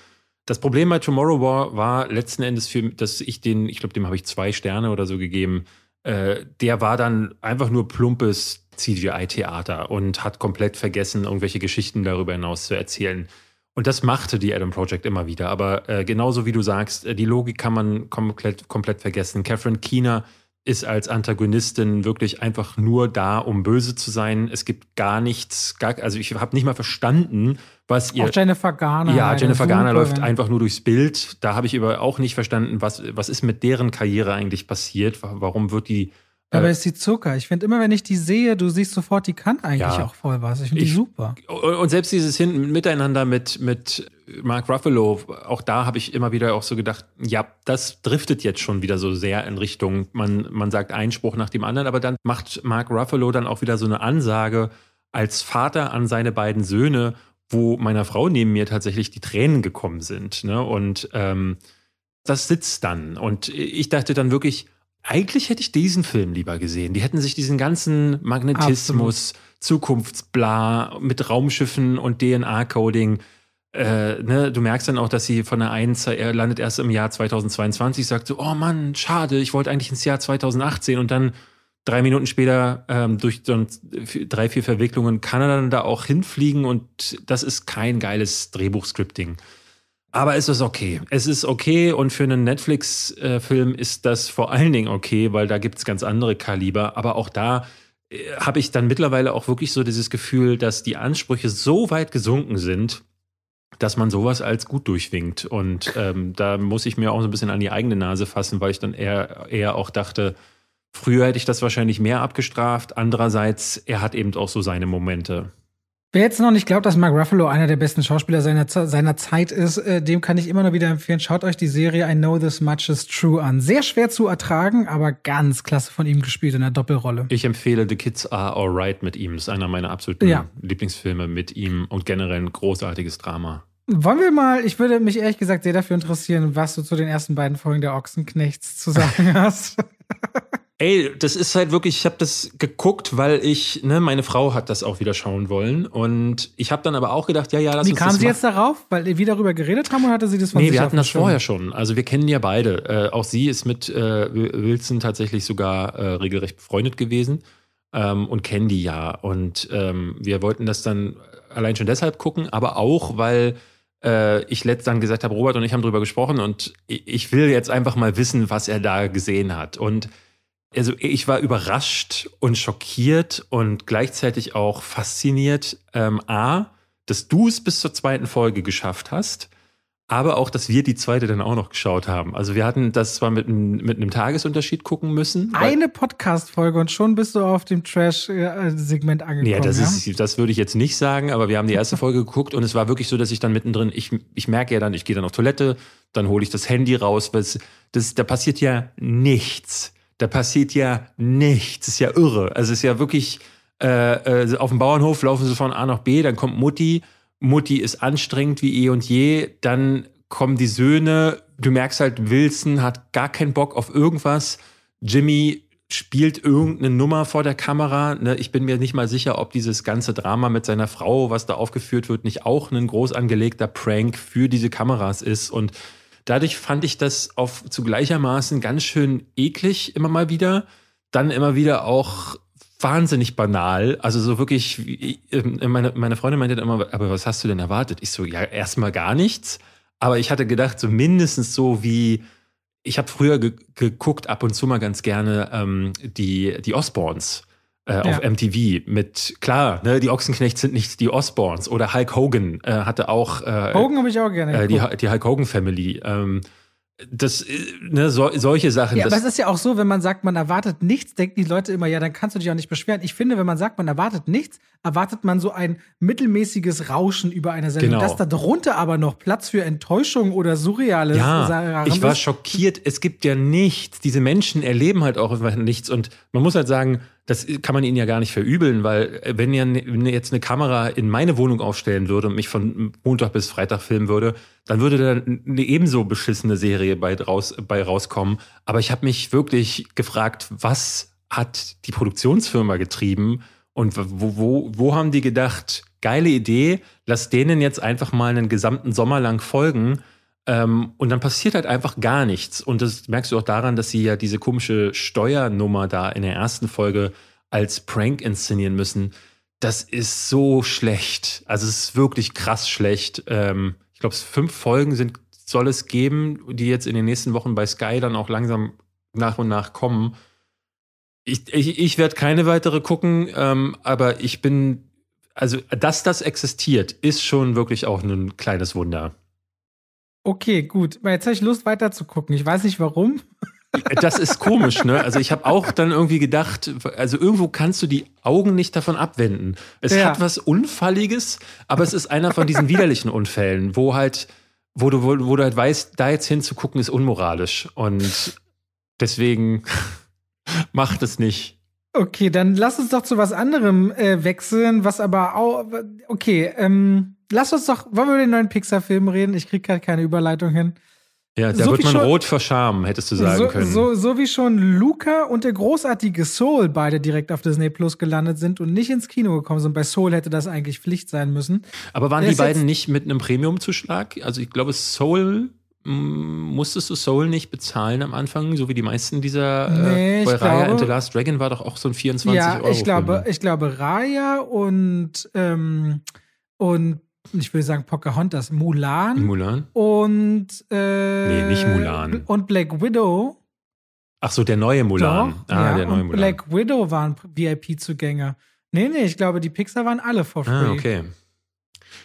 Das Problem bei Tomorrow War war letzten Endes, für, dass ich den, ich glaube, dem habe ich zwei Sterne oder so gegeben. Äh, der war dann einfach nur plumpes CGI-Theater und hat komplett vergessen, irgendwelche Geschichten darüber hinaus zu erzählen. Und das machte die Adam Project immer wieder. Aber äh, genauso wie du sagst, äh, die Logik kann man komplett, komplett vergessen. Catherine Keener ist als Antagonistin wirklich einfach nur da, um böse zu sein. Es gibt gar nichts, gar, also ich habe nicht mal verstanden, was ihr. Auch Jennifer Garner. Ja, Jennifer Garner läuft einfach nur durchs Bild. Da habe ich aber auch nicht verstanden, was, was ist mit deren Karriere eigentlich passiert. Wa- Warum wird die. Aber äh, ist die Zucker. Ich finde immer, wenn ich die sehe, du siehst sofort, die kann eigentlich Ja. auch voll was. Ich finde die super. Und selbst dieses Hin Miteinander mit, mit Mark Ruffalo, auch da habe ich immer wieder auch so gedacht, ja, das driftet jetzt schon wieder so sehr in Richtung, man, man sagt einen Spruch nach dem anderen, aber dann macht Mark Ruffalo dann auch wieder so eine Ansage als Vater an seine beiden Söhne, wo meiner Frau neben mir tatsächlich die Tränen gekommen sind. Ne? Und ähm, das sitzt dann. Und ich dachte dann wirklich, eigentlich hätte ich diesen Film lieber gesehen. Die hätten sich diesen ganzen Magnetismus, Absolut. Zukunftsbla mit Raumschiffen und DNA-Coding äh, ne, du merkst dann auch, dass sie von der einen er landet erst im Jahr 2022, sagt so, oh Mann, schade, ich wollte eigentlich ins Jahr 2018 und dann drei Minuten später ähm, durch so drei, vier Verwicklungen kann er dann da auch hinfliegen und das ist kein geiles Drehbuchscripting. Aber es ist okay. Es ist okay und für einen Netflix-Film ist das vor allen Dingen okay, weil da gibt es ganz andere Kaliber. Aber auch da äh, habe ich dann mittlerweile auch wirklich so dieses Gefühl, dass die Ansprüche so weit gesunken sind, dass man sowas als gut durchwinkt. Und ähm, da muss ich mir auch so ein bisschen an die eigene Nase fassen, weil ich dann eher, eher auch dachte, früher hätte ich das wahrscheinlich mehr abgestraft. Andererseits, er hat eben auch so seine Momente. Wer jetzt noch nicht glaubt, dass Mark Ruffalo einer der besten Schauspieler seiner, seiner Zeit ist, äh, dem kann ich immer noch wieder empfehlen. Schaut euch die Serie I Know This Much Is True an. Sehr schwer zu ertragen, aber ganz klasse von ihm gespielt in der Doppelrolle. Ich empfehle The Kids Are Alright mit ihm. Ist einer meiner absoluten ja. Lieblingsfilme mit ihm und generell ein großartiges Drama. Wollen wir mal, ich würde mich ehrlich gesagt sehr dafür interessieren, was du zu den ersten beiden Folgen der Ochsenknechts zu sagen (laughs) hast. Ey, das ist halt wirklich, ich habe das geguckt, weil ich, ne, meine Frau hat das auch wieder schauen wollen und ich habe dann aber auch gedacht, ja, ja, lass Wie uns kam das sie jetzt darauf? Weil wir darüber geredet haben oder hatte sie das von Nee, wir hatten das vorher schon. Also wir kennen ja beide. Äh, auch sie ist mit äh, Wilson tatsächlich sogar äh, regelrecht befreundet gewesen ähm, und kennen die ja. Und ähm, wir wollten das dann allein schon deshalb gucken, aber auch, weil äh, ich letzt dann gesagt habe, Robert und ich haben drüber gesprochen und ich will jetzt einfach mal wissen, was er da gesehen hat. Und also ich war überrascht und schockiert und gleichzeitig auch fasziniert. Ähm, A, dass du es bis zur zweiten Folge geschafft hast, aber auch, dass wir die zweite dann auch noch geschaut haben. Also wir hatten das zwar mit, mit einem Tagesunterschied gucken müssen. Eine Podcast-Folge und schon bist du auf dem Trash-Segment angekommen. Ja, das, ja? das würde ich jetzt nicht sagen, aber wir haben die erste Folge (laughs) geguckt und es war wirklich so, dass ich dann mittendrin, ich, ich merke ja dann, ich gehe dann auf Toilette, dann hole ich das Handy raus, weil es, das, da passiert ja nichts da passiert ja nichts. Das ist ja irre. Also es ist ja wirklich, äh, äh, auf dem Bauernhof laufen sie von A nach B, dann kommt Mutti. Mutti ist anstrengend wie eh und je. Dann kommen die Söhne. Du merkst halt, Wilson hat gar keinen Bock auf irgendwas. Jimmy spielt irgendeine Nummer vor der Kamera. Ne? Ich bin mir nicht mal sicher, ob dieses ganze Drama mit seiner Frau, was da aufgeführt wird, nicht auch ein groß angelegter Prank für diese Kameras ist. Und Dadurch fand ich das auf zu gleichermaßen ganz schön eklig immer mal wieder. Dann immer wieder auch wahnsinnig banal. Also so wirklich, ähm, meine, meine Freundin meinte dann immer, aber was hast du denn erwartet? Ich so, ja, erstmal gar nichts. Aber ich hatte gedacht, so mindestens so wie, ich habe früher ge geguckt, ab und zu mal ganz gerne ähm, die, die Osborns äh, ja. auf MTV mit, klar, ne, die Ochsenknechts sind nicht die Osborns oder Hulk Hogan äh, hatte auch. Äh, Hogan habe ich auch gerne. Äh, die, die Hulk Hogan Family. Ähm, das, äh, ne, so, solche Sachen. Ja, aber es ist ja auch so, wenn man sagt, man erwartet nichts, denken die Leute immer, ja, dann kannst du dich auch nicht beschweren. Ich finde, wenn man sagt, man erwartet nichts, erwartet man so ein mittelmäßiges Rauschen über eine Sendung. Genau. Dass da drunter aber noch Platz für Enttäuschung oder Surreales Ja, ich war schockiert. Es gibt ja nichts. Diese Menschen erleben halt auch einfach nichts. Und man muss halt sagen, das kann man ihnen ja gar nicht verübeln, weil äh, wenn ihr ne, jetzt eine Kamera in meine Wohnung aufstellen würde und mich von Montag bis Freitag filmen würde, dann würde da eine ebenso beschissene Serie bei, raus, bei rauskommen. Aber ich habe mich wirklich gefragt, was hat die Produktionsfirma getrieben und wo, wo, wo haben die gedacht, geile Idee, lass denen jetzt einfach mal einen gesamten Sommer lang folgen ähm, und dann passiert halt einfach gar nichts. Und das merkst du auch daran, dass sie ja diese komische Steuernummer da in der ersten Folge als Prank inszenieren müssen. Das ist so schlecht. Also es ist wirklich krass schlecht. Ähm, ich glaube, fünf Folgen sind, soll es geben, die jetzt in den nächsten Wochen bei Sky dann auch langsam nach und nach kommen. Ich, ich, ich werde keine weitere gucken, ähm, aber ich bin, also dass das existiert, ist schon wirklich auch ein kleines Wunder. Okay, gut. Jetzt habe ich Lust weiter zu gucken. Ich weiß nicht warum. Das ist komisch, ne? Also ich habe auch dann irgendwie gedacht, also irgendwo kannst du die Augen nicht davon abwenden. Es ja. hat was Unfalliges, aber es ist einer von diesen widerlichen Unfällen, wo halt, wo du, wo, wo du halt weißt, da jetzt hinzugucken ist unmoralisch. Und deswegen (laughs) macht es nicht. Okay, dann lass uns doch zu was anderem äh, wechseln, was aber auch. Okay, ähm, lass uns doch, wollen wir über den neuen Pixar-Film reden? Ich krieg gerade keine Überleitung hin. Ja, da So wird man schon- rot vor Scham, hättest du sagen so, können. So, so wie schon Luca und der großartige Soul beide direkt auf Disney Plus gelandet sind und nicht ins Kino gekommen sind. Bei Soul hätte das eigentlich Pflicht sein müssen. Aber waren Der die beiden nicht mit einem Premium-Zuschlag? Also ich glaube, Soul, musstest du Soul nicht bezahlen am Anfang, so wie die meisten dieser Nee, äh, bei Raya glaube- and the Last Dragon war doch auch so ein 24 ja, Euro. ich glaube, Film. ich glaube Raya und, ähm, und ich will sagen Pocahontas, Mulan Mulan. und äh, Nee, nicht Mulan. Und Black Widow. Ach so, der neue Mulan. Doch, ah, ja, der neue und Mulan. Black Widow waren VIP-Zugänge. Nee, nee, ich glaube, die Pixar waren alle for free. ah, okay.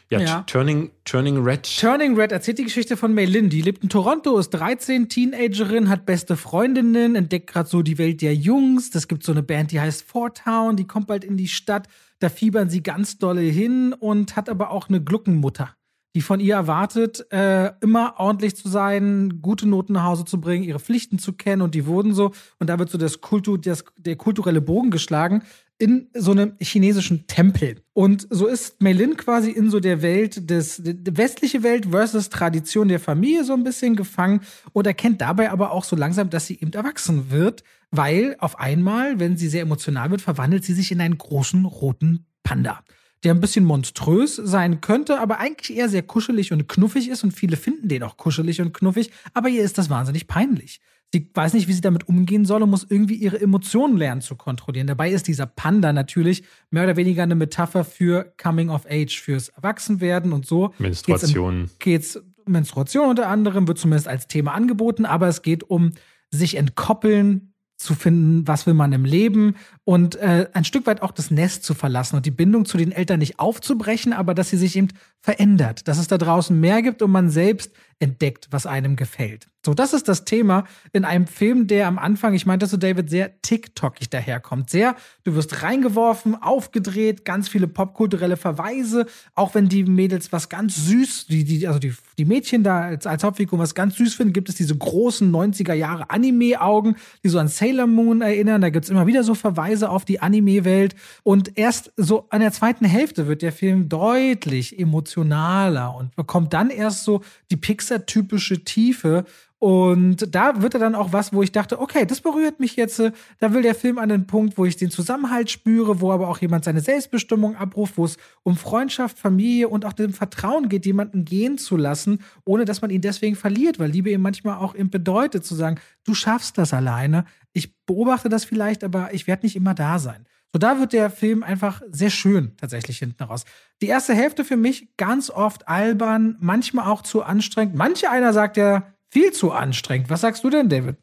Ja, Ja. Turning, Turning Red. Turning Red erzählt die Geschichte von Mei Lin. Die lebt in Toronto, ist 13, Teenagerin, hat beste Freundinnen, entdeckt gerade so die Welt der Jungs. Das gibt so eine Band, die heißt Four Town, die kommt bald in die Stadt. Da fiebern sie ganz dolle hin und hat aber auch eine Gluckenmutter, die von ihr erwartet, äh, immer ordentlich zu sein, gute Noten nach Hause zu bringen, ihre Pflichten zu kennen und die wurden so. Und da wird so das Kultu, das, der kulturelle Bogen geschlagen in so einem chinesischen Tempel. Und so ist Melin quasi in so der Welt des, die westliche Welt versus Tradition der Familie so ein bisschen gefangen und erkennt dabei aber auch so langsam, dass sie eben erwachsen wird, weil auf einmal, wenn sie sehr emotional wird, verwandelt sie sich in einen großen roten Panda. Der ein bisschen monströs sein könnte, aber eigentlich eher sehr kuschelig und knuffig ist und viele finden den auch kuschelig und knuffig, aber ihr ist das wahnsinnig peinlich. Sie weiß nicht, wie sie damit umgehen soll und muss irgendwie ihre Emotionen lernen zu kontrollieren. Dabei ist dieser Panda natürlich mehr oder weniger eine Metapher für Coming of Age, fürs Erwachsenwerden und so. Menstruation. Geht's um Menstruation unter anderem, wird zumindest als Thema angeboten, aber es geht um sich entkoppeln, zu finden, was will man im Leben und äh, ein Stück weit auch das Nest zu verlassen und die Bindung zu den Eltern nicht aufzubrechen, aber dass sie sich eben verändert, dass es da draußen mehr gibt und man selbst entdeckt, was einem gefällt. So, das ist das Thema in einem Film, der am Anfang, ich meinte so, David, sehr TikTokig daherkommt. Sehr, du wirst reingeworfen, aufgedreht, ganz viele popkulturelle Verweise, auch wenn die Mädels was ganz süß, die, die, also die, die Mädchen da als, als Hauptfigur was ganz süß finden, gibt es diese großen 90er Jahre Anime-Augen, die so an Sailor Moon erinnern. Da gibt es immer wieder so Verweise auf die Anime-Welt. Und erst so an der zweiten Hälfte wird der Film deutlich emotionaler und bekommt dann erst so die Pixar-typische Tiefe. Und da wird er dann auch was, wo ich dachte, okay, das berührt mich jetzt. Da will der Film an den Punkt, wo ich den Zusammenhalt spüre, wo aber auch jemand seine Selbstbestimmung abruft, wo es um Freundschaft, Familie und auch dem Vertrauen geht, jemanden gehen zu lassen, ohne dass man ihn deswegen verliert, weil Liebe eben manchmal auch eben bedeutet, zu sagen, du schaffst das alleine. Ich beobachte das vielleicht, aber ich werde nicht immer da sein. So, da wird der Film einfach sehr schön tatsächlich hinten raus. Die erste Hälfte für mich ganz oft albern, manchmal auch zu anstrengend. Manche einer sagt ja, viel zu anstrengend. Was sagst du denn, David?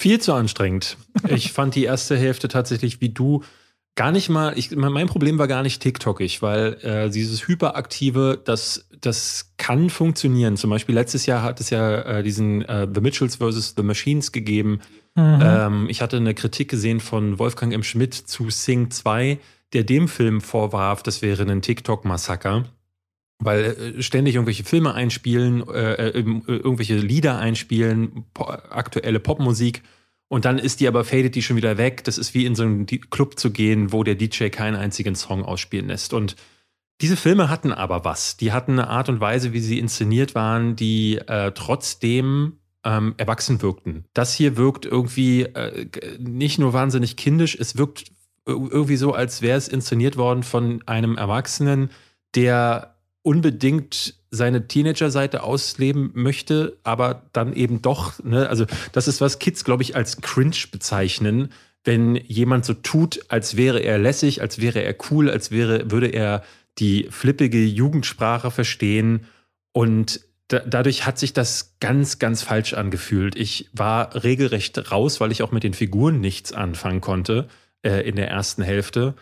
Viel zu anstrengend. (laughs) Ich fand die erste Hälfte tatsächlich wie du gar nicht mal, ich, mein Problem war gar nicht TikTokig, weil äh, dieses Hyperaktive, das, das kann funktionieren. Zum Beispiel letztes Jahr hat es ja äh, diesen äh, The Mitchells vs. The Machines gegeben. Mhm. Ähm, ich hatte eine Kritik gesehen von Wolfgang M. Schmidt zu Sing 2, der dem Film vorwarf, das wäre ein TikTok-Massaker. Weil äh, ständig irgendwelche Filme einspielen, äh, äh, irgendwelche Lieder einspielen, po aktuelle Popmusik und dann ist die aber fadet die schon wieder weg. Das ist wie in so einen Club zu gehen, wo der DJ keinen einzigen Song ausspielen lässt. Und diese Filme hatten aber was. Die hatten eine Art und Weise, wie sie inszeniert waren, die äh, trotzdem ähm, erwachsen wirkten. Das hier wirkt irgendwie äh, nicht nur wahnsinnig kindisch, es wirkt ir- irgendwie so, als wäre es inszeniert worden von einem Erwachsenen, der unbedingt seine Teenager-Seite ausleben möchte, aber dann eben doch, ne, also das ist, was Kids, glaube ich, als cringe bezeichnen, wenn jemand so tut, als wäre er lässig, als wäre er cool, als wäre, würde er die flippige Jugendsprache verstehen und da, dadurch hat sich das ganz, ganz falsch angefühlt. Ich war regelrecht raus, weil ich auch mit den Figuren nichts anfangen konnte äh, in der ersten Hälfte.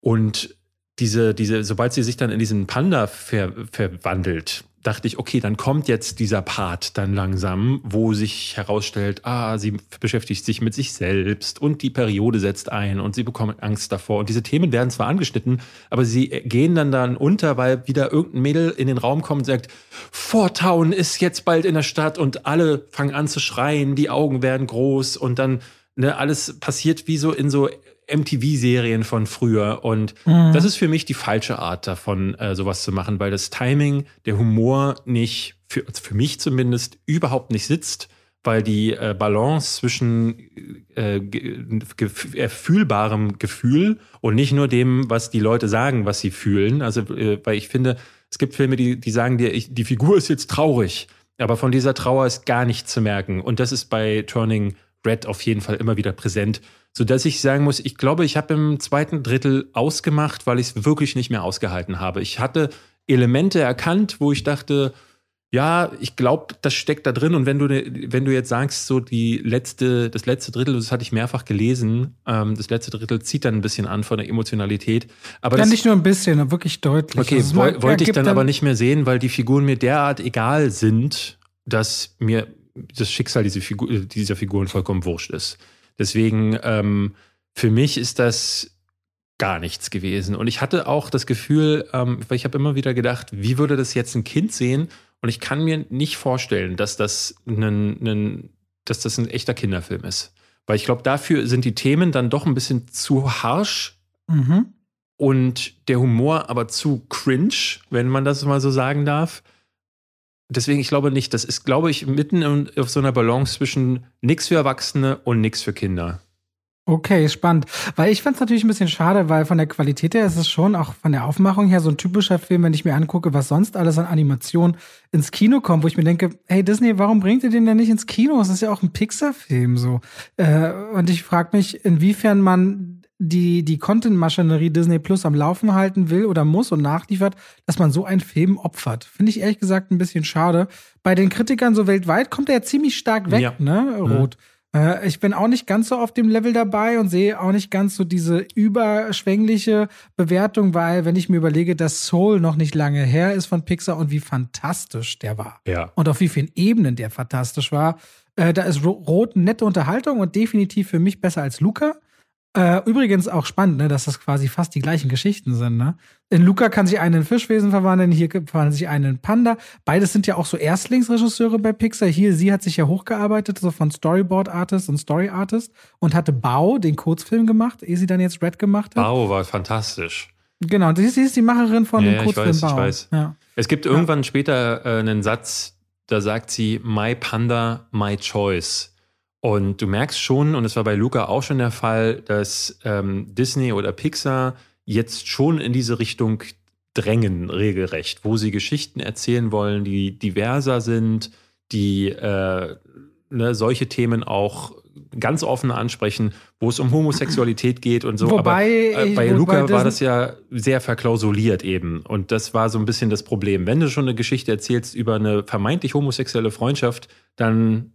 Und diese, diese, sobald sie sich dann in diesen Panda ver, verwandelt, dachte ich, okay, dann kommt jetzt dieser Part dann langsam, wo sich herausstellt, ah, sie beschäftigt sich mit sich selbst und die Periode setzt ein und sie bekommt Angst davor. Und diese Themen werden zwar angeschnitten, aber sie gehen dann dann unter, weil wieder irgendein Mädel in den Raum kommt und sagt, Vortown ist jetzt bald in der Stadt und alle fangen an zu schreien, die Augen werden groß und dann ne, alles passiert wie so in so MTV-Serien von früher. Und Mhm. das ist für mich die falsche Art davon, äh, sowas zu machen, weil das Timing, der Humor nicht für, also für mich zumindest überhaupt nicht sitzt, weil die äh, Balance zwischen äh, erfühlbarem Gefühl und nicht nur dem, was die Leute sagen, was sie fühlen. Also, äh, weil ich finde, es gibt Filme, die, die sagen dir, ich, die Figur ist jetzt traurig, aber von dieser Trauer ist gar nichts zu merken. Und das ist bei Turning Red auf jeden Fall immer wieder präsent, sodass ich sagen muss, ich glaube, ich habe im zweiten Drittel ausgemacht, weil ich es wirklich nicht mehr ausgehalten habe. Ich hatte Elemente erkannt, wo ich dachte, ja, ich glaube, das steckt da drin. Und wenn du, wenn du jetzt sagst, so die letzte, das letzte Drittel, das hatte ich mehrfach gelesen, ähm, das letzte Drittel zieht dann ein bisschen an von der Emotionalität. Aber ja, das, nicht nur ein bisschen, wirklich deutlich. Okay, also woll, wollte ich dann, dann aber nicht mehr sehen, weil die Figuren mir derart egal sind, dass mir das Schicksal dieser, Figur, dieser Figuren vollkommen wurscht ist. Deswegen, ähm, für mich ist das gar nichts gewesen. Und ich hatte auch das Gefühl, ähm, weil ich habe immer wieder gedacht, wie würde das jetzt ein Kind sehen? Und ich kann mir nicht vorstellen, dass das ein, ein, dass das ein echter Kinderfilm ist. Weil ich glaube, dafür sind die Themen dann doch ein bisschen zu harsch mhm. und der Humor aber zu cringe, wenn man das mal so sagen darf. Deswegen, ich glaube nicht, das ist, glaube ich, mitten auf so einer Balance zwischen nichts für Erwachsene und nichts für Kinder. Okay, spannend. Weil ich fand es natürlich ein bisschen schade, weil von der Qualität her ist es schon auch von der Aufmachung her so ein typischer Film, wenn ich mir angucke, was sonst alles an Animation ins Kino kommt, wo ich mir denke, hey Disney, warum bringt ihr den denn nicht ins Kino? Es ist ja auch ein Pixar-Film so. Äh, und ich frage mich, inwiefern man die, die Content-Maschinerie Disney Plus am Laufen halten will oder muss und nachliefert, dass man so einen Film opfert. Finde ich ehrlich gesagt ein bisschen schade. Bei den Kritikern so weltweit kommt er ja ziemlich stark weg, ja. ne, Rot. Mhm. Äh, ich bin auch nicht ganz so auf dem Level dabei und sehe auch nicht ganz so diese überschwängliche Bewertung, weil wenn ich mir überlege, dass Soul noch nicht lange her ist von Pixar und wie fantastisch der war ja. und auf wie vielen Ebenen der fantastisch war, äh, da ist Rot nette Unterhaltung und definitiv für mich besser als Luca. Äh, übrigens auch spannend, ne, dass das quasi fast die gleichen Geschichten sind. Ne? In Luca kann sich einen Fischwesen verwandeln, hier verwandelt sich einen Panda. Beides sind ja auch so Erstlingsregisseure bei Pixar. Hier, sie hat sich ja hochgearbeitet, so von Storyboard Artist und Story Artist und hatte Bao, den Kurzfilm gemacht, ehe sie dann jetzt Red gemacht hat. Bao war fantastisch. Genau, sie ist, sie ist die Macherin von ja, dem Kurzfilm ich weiß, Bao. Ich weiß. Ja. Es gibt irgendwann ja. später äh, einen Satz, da sagt sie, My Panda, my choice. Und du merkst schon, und es war bei Luca auch schon der Fall, dass ähm, Disney oder Pixar jetzt schon in diese Richtung drängen, regelrecht, wo sie Geschichten erzählen wollen, die diverser sind, die äh, ne, solche Themen auch ganz offen ansprechen, wo es um Homosexualität geht und so. Wobei, Aber äh, bei Luca war das ja sehr verklausuliert eben. Und das war so ein bisschen das Problem. Wenn du schon eine Geschichte erzählst über eine vermeintlich homosexuelle Freundschaft, dann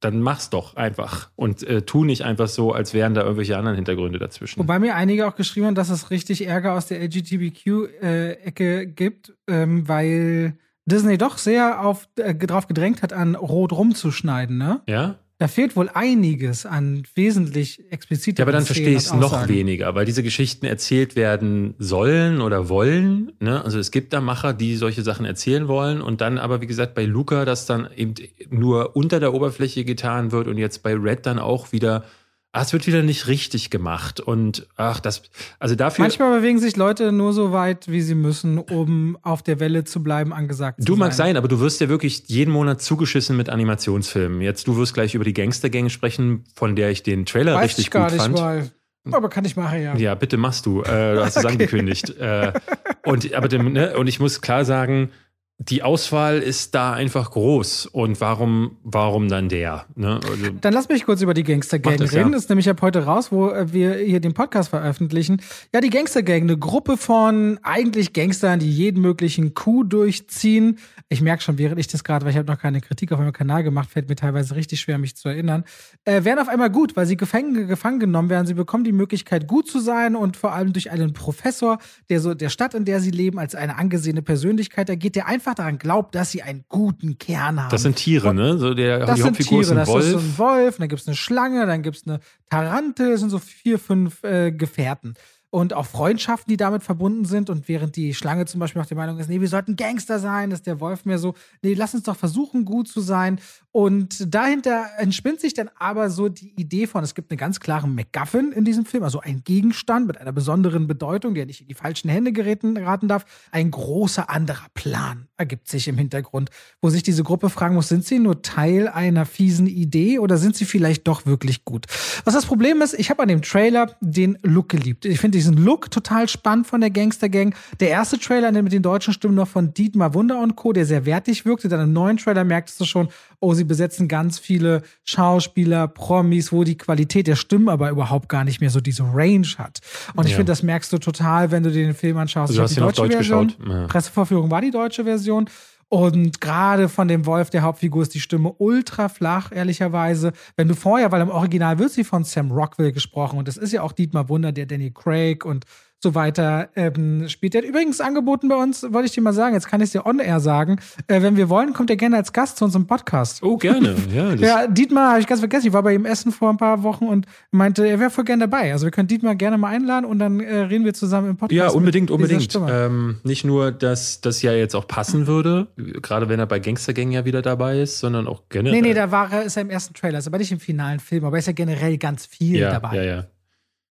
dann mach's doch einfach und äh, tu nicht einfach so, als wären da irgendwelche anderen Hintergründe dazwischen. Wobei mir einige auch geschrieben haben, dass es richtig Ärger aus der LGBTQ-Ecke äh, gibt, ähm, weil Disney doch sehr auf, äh, drauf gedrängt hat, an Rot rumzuschneiden, ne? Ja. Da fehlt wohl einiges an wesentlich expliziter. Ja, aber dann verstehe ich es noch weniger, weil diese Geschichten erzählt werden sollen oder wollen. Ne? Also es gibt da Macher, die solche Sachen erzählen wollen und dann aber, wie gesagt, bei Luca, das dann eben nur unter der Oberfläche getan wird und jetzt bei Red dann auch wieder ah, es wird wieder nicht richtig gemacht. Und ach, das, also dafür. Manchmal bewegen sich Leute nur so weit, wie sie müssen, um auf der Welle zu bleiben, angesagt du zu sein. Du mag sein, aber du wirst ja wirklich jeden Monat zugeschissen mit Animationsfilmen. Jetzt, du wirst gleich über die Gangstergänge sprechen, von der ich den Trailer Weiß richtig ich gar gut nicht fand. Mal. Aber kann ich machen, ja. Ja, bitte machst du. Äh, du hast es (laughs) okay. angekündigt. Äh, und, aber dem, ne, und ich muss klar sagen, die Auswahl ist da einfach groß. Und warum, warum dann der? Ne? Also, dann lass mich kurz über die Gangster Gang das, reden. Ja. Das ist nämlich ab heute raus, wo äh, wir hier den Podcast veröffentlichen. Ja, die Gangster Gang, eine Gruppe von eigentlich Gangstern, die jeden möglichen Coup durchziehen. Ich merke schon, während ich das gerade, weil ich habe noch keine Kritik auf meinem Kanal gemacht, fällt mir teilweise richtig schwer, mich zu erinnern, äh, werden auf einmal gut, weil sie gefangen, gefangen genommen werden. Sie bekommen die Möglichkeit, gut zu sein und vor allem durch einen Professor, der so der Stadt, in der sie leben, als eine angesehene Persönlichkeit, da geht der einfach daran glaubt, dass sie einen guten Kern haben. Das sind Tiere, ne? So der, das die sind Hauptfigur Tiere, ist ein Wolf. Das ist so ein Wolf, dann gibt es eine Schlange, dann gibt es eine Tarantel, das sind so vier, fünf äh, Gefährten und auch Freundschaften, die damit verbunden sind. Und während die Schlange zum Beispiel auch der Meinung ist, nee, wir sollten Gangster sein, ist der Wolf mehr so, nee, lass uns doch versuchen, gut zu sein. Und dahinter entspinnt sich dann aber so die Idee von, es gibt eine ganz klare MacGuffin in diesem Film, also ein Gegenstand mit einer besonderen Bedeutung, der nicht in die falschen Hände geraten, geraten darf. Ein großer anderer Plan ergibt sich im Hintergrund, wo sich diese Gruppe fragen muss, sind sie nur Teil einer fiesen Idee oder sind sie vielleicht doch wirklich gut? Was das Problem ist, ich habe an dem Trailer den Look geliebt. Ich finde diesen Look total spannend von der Gangster Gang. Der erste Trailer mit den deutschen Stimmen noch von Dietmar Wunder und Co., der sehr wertig wirkte. Dann im neuen Trailer merktest du schon, oh, sie besetzen ganz viele Schauspieler, Promis, wo die Qualität der Stimmen aber überhaupt gar nicht mehr so diese Range hat. Und ich finde, das merkst du total, wenn du dir den Film anschaust. Also du hast die deutsche Deutsch Version. geschaut. Ja. Pressevorführung war die deutsche Version. Und gerade von dem Wolf, der Hauptfigur, ist die Stimme ultra flach, ehrlicherweise. Wenn du vorher, weil im Original wird sie von Sam Rockwell gesprochen und das ist ja auch Dietmar Wunder, der Danny Craig und so weiter ähm, spielt. Der hat übrigens angeboten bei uns, wollte ich dir mal sagen, jetzt kann ich es dir on-air sagen, äh, wenn wir wollen, kommt er gerne als Gast zu unserem Podcast. Oh, gerne. (laughs) Ja, Ja, Dietmar habe ich ganz vergessen. Ich war bei ihm essen vor ein paar Wochen und meinte, er wäre voll gerne dabei. Also wir können Dietmar gerne mal einladen und dann äh, reden wir zusammen im Podcast. Ja, unbedingt, unbedingt. Ähm, nicht nur, dass das ja jetzt auch passen würde, gerade wenn er bei Gangstergang ja wieder dabei ist, sondern auch generell. Nee, nee, da war er, ist er im ersten Trailer, ist aber nicht im finalen Film, aber er ist ja generell ganz viel ja, dabei. Ja, ja.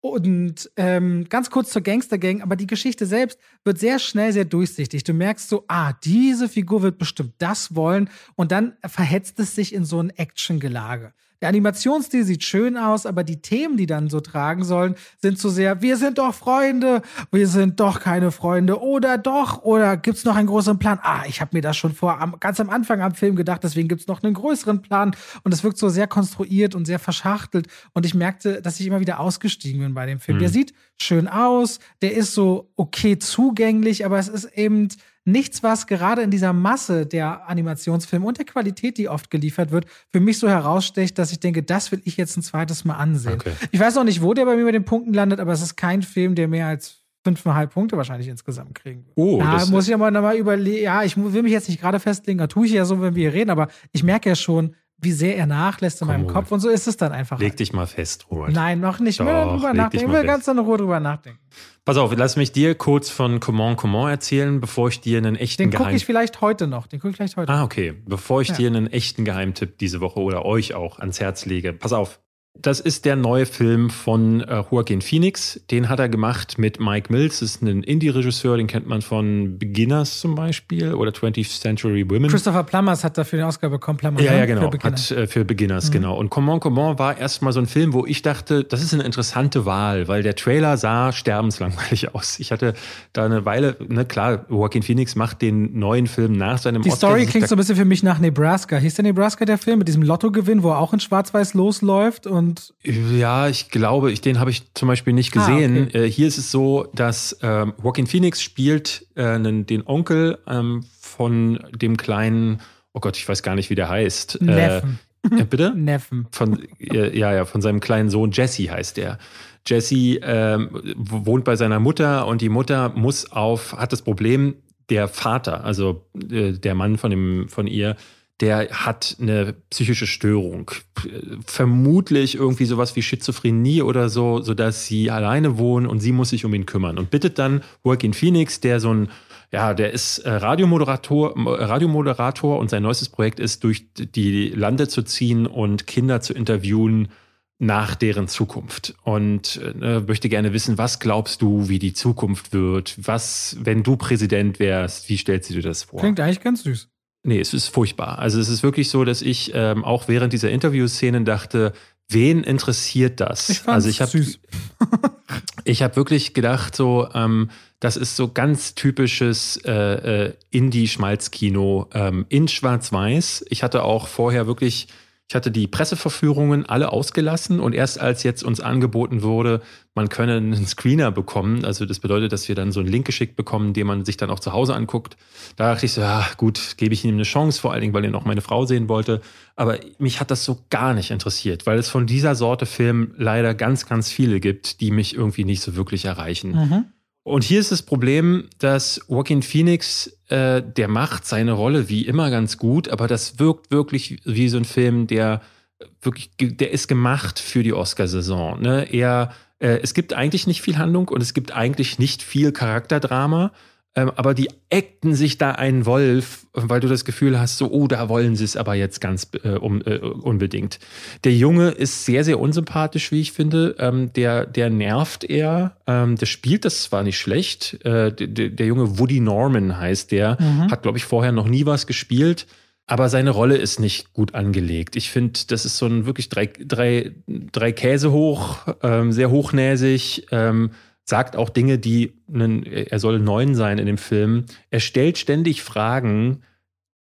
Und ähm, ganz kurz zur Gangster-Gang, aber die Geschichte selbst wird sehr schnell sehr durchsichtig. Du merkst so, ah, diese Figur wird bestimmt das wollen und dann verhetzt es sich in so ein Action-Gelage. Der Animationsstil sieht schön aus, aber die Themen, die dann so tragen sollen, sind so sehr, wir sind doch Freunde, wir sind doch keine Freunde oder doch oder gibt's noch einen größeren Plan? Ah, ich habe mir das schon vor am, ganz am Anfang am Film gedacht, deswegen gibt's noch einen größeren Plan und es wirkt so sehr konstruiert und sehr verschachtelt und ich merkte, dass ich immer wieder ausgestiegen bin bei dem Film. Mhm. Der sieht schön aus, der ist so okay zugänglich, aber es ist eben nichts, was gerade in dieser Masse der Animationsfilme und der Qualität, die oft geliefert wird, für mich so herausstecht, dass ich denke, das will ich jetzt ein zweites Mal ansehen. Okay. Ich weiß noch nicht, wo der bei mir mit den Punkten landet, aber es ist kein Film, der mehr als fünfeinhalb Punkte wahrscheinlich insgesamt kriegen wird. Oh, ja, das- muss ich aber nochmal überlegen. Ja, ich will mich jetzt nicht gerade festlegen, da tue ich ja so, wenn wir hier reden, aber ich merke ja schon, wie sehr er nachlässt in Komm, meinem. Kopf und so ist es dann einfach. Leg dich mal fest, Robert. Nein, noch nicht. Ich will Doch, drüber leg dich nachdenken. Ich will ganz in Ruhe drüber nachdenken. Pass auf, lass mich dir kurz von Comment Comment erzählen, bevor ich dir einen echten Den gucke ich vielleicht heute noch. Den gucke ich vielleicht heute. Ah, okay. Bevor ich Ja. dir einen echten Geheimtipp diese Woche oder euch auch ans Herz lege. Pass auf. Das ist der neue Film von äh, Joaquin Phoenix. Den hat er gemacht mit Mike Mills. Das ist ein Indie-Regisseur, den kennt man von Beginners zum Beispiel oder 20th Century Women. Christopher Plummers hat dafür den Oscar bekommen. Plummers, Ja, ne? ja, genau. Für Beginner. Hat äh, für Beginners, genau. Und Comment Comment war erstmal so ein Film, wo ich dachte, das ist eine interessante Wahl, weil der Trailer sah sterbenslangweilig (laughs) aus. Ich hatte da eine Weile, ne, klar, Joaquin Phoenix macht den neuen Film nach seinem Die Oscar. Story Ich klingt so ein bisschen für mich nach Nebraska. Hieß der Nebraska der Film mit diesem Lottogewinn, wo er auch in Schwarz-Weiß losläuft und Ja, ich glaube, ich, den habe ich zum Beispiel nicht Ah, gesehen. okay. äh, hier ist es so, dass ähm, Joaquin Phoenix spielt äh, einen, den Onkel ähm, von dem kleinen, oh Gott, ich weiß gar nicht, wie der heißt. Neffen. Äh, äh, bitte? (laughs) Neffen. Von, äh, ja, ja, von seinem kleinen Sohn Jesse heißt der. Jesse ähm, wohnt bei seiner Mutter und die Mutter muss auf, hat das Problem, der Vater, also äh, der Mann von, dem, von ihr, der hat eine psychische Störung. Vermutlich irgendwie sowas wie Schizophrenie oder so, sodass sie alleine wohnen und sie muss sich um ihn kümmern. Und bittet dann Joaquin Phoenix, der so ein, ja, der ist äh, Radiomoderator, äh, Radiomoderator und sein neuestes Projekt ist, durch die Lande zu ziehen und Kinder zu interviewen nach deren Zukunft. Und äh, möchte gerne wissen, was glaubst du, wie die Zukunft wird? Was, wenn du Präsident wärst, wie stellst du dir das vor? Klingt eigentlich ganz süß. Nee, es ist furchtbar. Also es ist wirklich so, dass ich ähm, auch während dieser Interviewszenen dachte, wen interessiert das? Ich also ich habe (laughs) ich habe wirklich gedacht, so, ähm, das ist so ganz typisches äh, äh, Indie-Schmalzkino ähm, in Schwarz-Weiß. Ich hatte auch vorher wirklich, ich hatte die Presseverführungen alle ausgelassen und erst als jetzt uns angeboten wurde, man könne einen Screener bekommen, also das bedeutet, dass wir dann so einen Link geschickt bekommen, den man sich dann auch zu Hause anguckt. Da dachte ich so, ja gut, gebe ich ihm eine Chance, vor allen Dingen, weil er noch meine Frau sehen wollte. Aber mich hat das so gar nicht interessiert, weil es von dieser Sorte Film leider ganz, ganz viele gibt, die mich irgendwie nicht so wirklich erreichen. Mhm. Und hier ist das Problem, dass Joaquin Phoenix, äh, der macht seine Rolle wie immer ganz gut, aber das wirkt wirklich wie so ein Film, der wirklich, der ist gemacht für die Oscarsaison. Ne? Er, äh, es gibt eigentlich nicht viel Handlung und es gibt eigentlich nicht viel Charakterdrama. ähm, aber die eckten sich da einen Wolf, weil du das Gefühl hast, so, oh, da wollen sie es aber jetzt ganz äh, um, äh, unbedingt. Der Junge ist sehr, sehr unsympathisch, wie ich finde. Ähm, der, der nervt eher. Ähm, der spielt das zwar nicht schlecht. Äh, der, der Junge Woody Norman heißt der, mhm. hat, glaube ich, vorher noch nie was gespielt. Aber seine Rolle ist nicht gut angelegt. Ich finde, das ist so ein wirklich drei, drei, drei Käse hoch, ähm, sehr hochnäsig. Ähm, sagt auch Dinge, die, einen, er soll neun sein in dem Film. Er stellt ständig Fragen,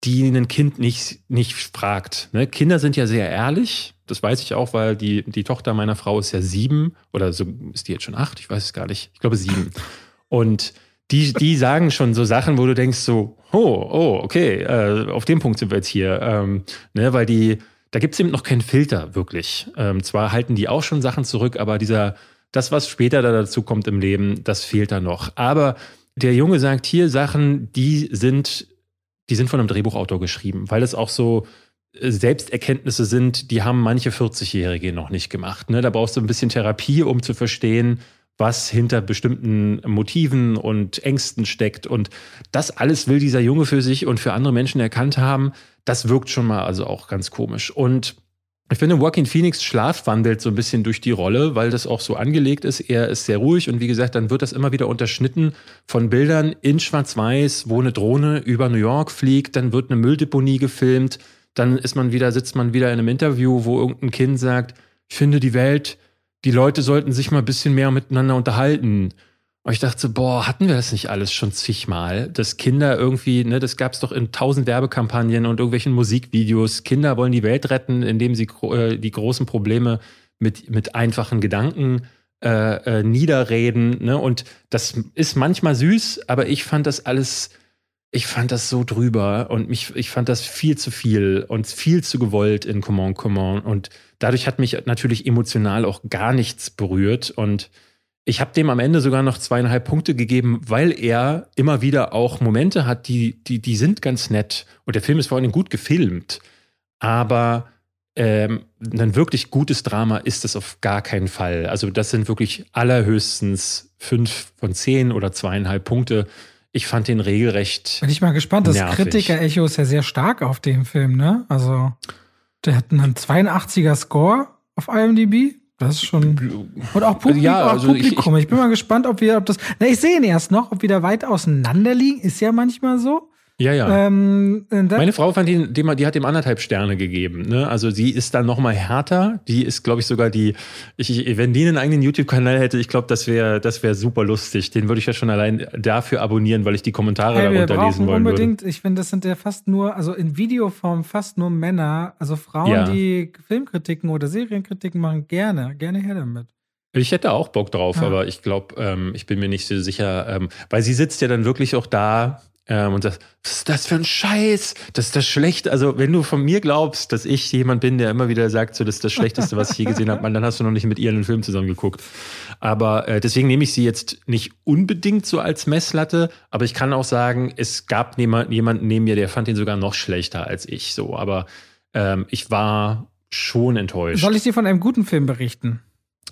die ein Kind nicht, nicht fragt. Ne? Kinder sind ja sehr ehrlich. Das weiß ich auch, weil die, die Tochter meiner Frau ist ja sieben oder so ist die jetzt schon acht, ich weiß es gar nicht. Ich glaube sieben. Und die, die sagen schon so Sachen, wo du denkst so, oh, oh, okay, äh, auf dem Punkt sind wir jetzt hier. Ähm, ne? Weil die, da gibt es eben noch keinen Filter, wirklich. Ähm, zwar halten die auch schon Sachen zurück, aber dieser das, was später da dazu kommt im Leben, das fehlt da noch. Aber der Junge sagt hier Sachen, die sind, die sind von einem Drehbuchautor geschrieben, weil es auch so äh, Selbsterkenntnisse sind, die haben manche 40-Jährige noch nicht gemacht. Ne? Da brauchst du ein bisschen Therapie, um zu verstehen, was hinter bestimmten Motiven und Ängsten steckt. Und das alles will dieser Junge für sich und für andere Menschen erkannt haben. Das wirkt schon mal also auch ganz komisch. Und ich finde, Joaquin Phoenix schlafwandelt so ein bisschen durch die Rolle, weil das auch so angelegt ist. Er ist sehr ruhig und wie gesagt, dann wird das immer wieder unterschnitten von Bildern in Schwarz-Weiß, wo eine Drohne über New York fliegt, dann wird eine Mülldeponie gefilmt, dann ist man wieder, sitzt man wieder in einem Interview, wo irgendein Kind sagt, ich finde die Welt, die Leute sollten sich mal ein bisschen mehr miteinander unterhalten. Und ich dachte so, boah, hatten wir das nicht alles schon zigmal? Dass Kinder irgendwie, ne, das gab es doch in tausend Werbekampagnen und irgendwelchen Musikvideos. Kinder wollen die Welt retten, indem sie äh, die großen Probleme mit, mit einfachen Gedanken äh, äh, niederreden. Ne? Und das ist manchmal süß, aber ich fand das alles, ich fand das so drüber und mich, ich fand das viel zu viel und viel zu gewollt in Come on. Und dadurch hat mich natürlich emotional auch gar nichts berührt und ich habe dem am Ende sogar noch zweieinhalb Punkte gegeben, weil er immer wieder auch Momente hat, die, die, die sind ganz nett. Und der Film ist vor allem gut gefilmt. Aber ähm, ein wirklich gutes Drama ist es auf gar keinen Fall. Also das sind wirklich allerhöchstens fünf von zehn oder zweieinhalb Punkte. Ich fand den regelrecht. Bin ich mal gespannt. Das Kritiker-Echo ist ja sehr stark auf dem Film, ne? Also der hat einen 82er Score auf IMDb. Das ist schon. Und auch Publikum. Ja, also Publikum. Ich, ich, ich, bin mal gespannt, ob wir, ob das. Na, ich sehe ihn erst noch, ob wir da weit auseinander liegen. Ist ja manchmal so. Ja, ja. Ähm, Meine Frau fand ihn, die, die hat ihm anderthalb Sterne gegeben. Ne? Also sie ist dann noch mal härter. Die ist, glaube ich, sogar die. Ich, wenn die einen eigenen YouTube-Kanal hätte, ich glaube, das wäre, das wäre super lustig. Den würde ich ja schon allein dafür abonnieren, weil ich die Kommentare hey, darunter lesen wollen unbedingt, würde. Ich finde, das sind ja fast nur, also in Videoform fast nur Männer, also Frauen, ja. die Filmkritiken oder Serienkritiken machen, gerne, gerne her damit. Ich hätte auch Bock drauf, ja. aber ich glaube, ähm, ich bin mir nicht so sicher, ähm, weil sie sitzt ja dann wirklich auch da ähm, und sagt, was ist das für ein Scheiß? Das ist das Schlechte. Also, wenn du von mir glaubst, dass ich jemand bin, der immer wieder sagt, so, das ist das Schlechteste, was ich je gesehen habe, (laughs) dann hast du noch nicht mit ihr einen Film zusammen geguckt. Aber äh, deswegen nehme ich sie jetzt nicht unbedingt so als Messlatte, aber ich kann auch sagen, es gab jemanden neben mir, der fand ihn sogar noch schlechter als ich. So, aber ähm, ich war schon enttäuscht. Soll ich dir von einem guten Film berichten?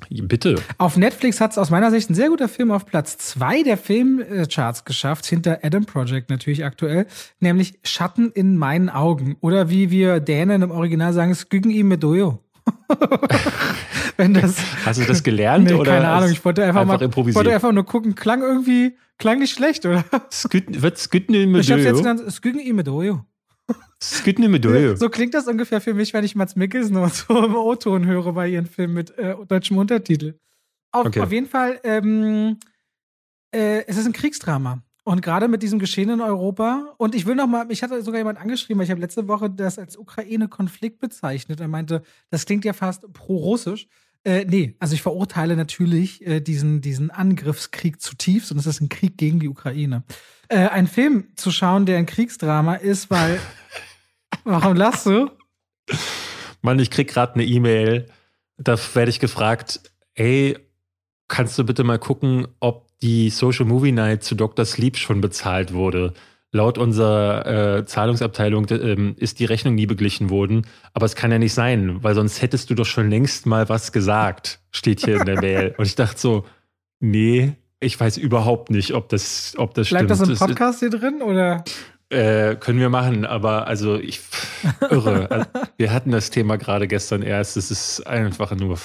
Bitte. Auf Netflix hat es aus meiner Sicht ein sehr guter Film auf Platz zwei der Filmcharts geschafft, hinter Adam Project natürlich aktuell, nämlich Schatten in meinen Augen. Oder wie wir Dänen im Original sagen, Skyggen im Medoyo. (laughs) Wenn das, Hast du das gelernt nee, oder? Keine Ahnung, ich wollte einfach, einfach mal wollte einfach nur gucken, klang irgendwie, klang nicht schlecht, oder? Skyggen, wird im Medoyo? Ich hab's jetzt genannt, Skyggen im Medoyo. Skidne So klingt das ungefähr für mich, wenn ich Mats Mikkelsen (laughs) und so im O-Ton höre bei ihren Filmen mit äh, deutschem Untertitel. Auf, okay. auf jeden Fall, ähm, äh, es ist ein Kriegsdrama. Und gerade mit diesem Geschehen in Europa. Und ich will noch mal, ich hatte sogar jemand angeschrieben, weil ich habe letzte Woche das als Ukraine-Konflikt bezeichnet. Er meinte, das klingt ja fast pro-russisch. Äh, nee, also ich verurteile natürlich äh, diesen, diesen Angriffskrieg zutiefst und es ist ein Krieg gegen die Ukraine. Äh, ein Film zu schauen, der ein Kriegsdrama ist, weil (laughs) Warum lachst du? Mann, ich krieg gerade eine E-Mail. Da werde ich gefragt, ey, kannst du bitte mal gucken, ob die Social Movie Night zu Dr. Sleep schon bezahlt wurde? Laut unserer äh, Zahlungsabteilung äh, ist die Rechnung nie beglichen worden. Aber es kann ja nicht sein, weil sonst hättest du doch schon längst mal was gesagt, steht hier in der Mail. (laughs) Und ich dachte so, nee, Ich weiß überhaupt nicht, ob das, ob das Bleibt stimmt. das im Podcast hier drin oder? Äh, können wir machen, aber also ich (laughs) irre. Also, wir hatten das Thema gerade gestern erst. Es ist einfach nur.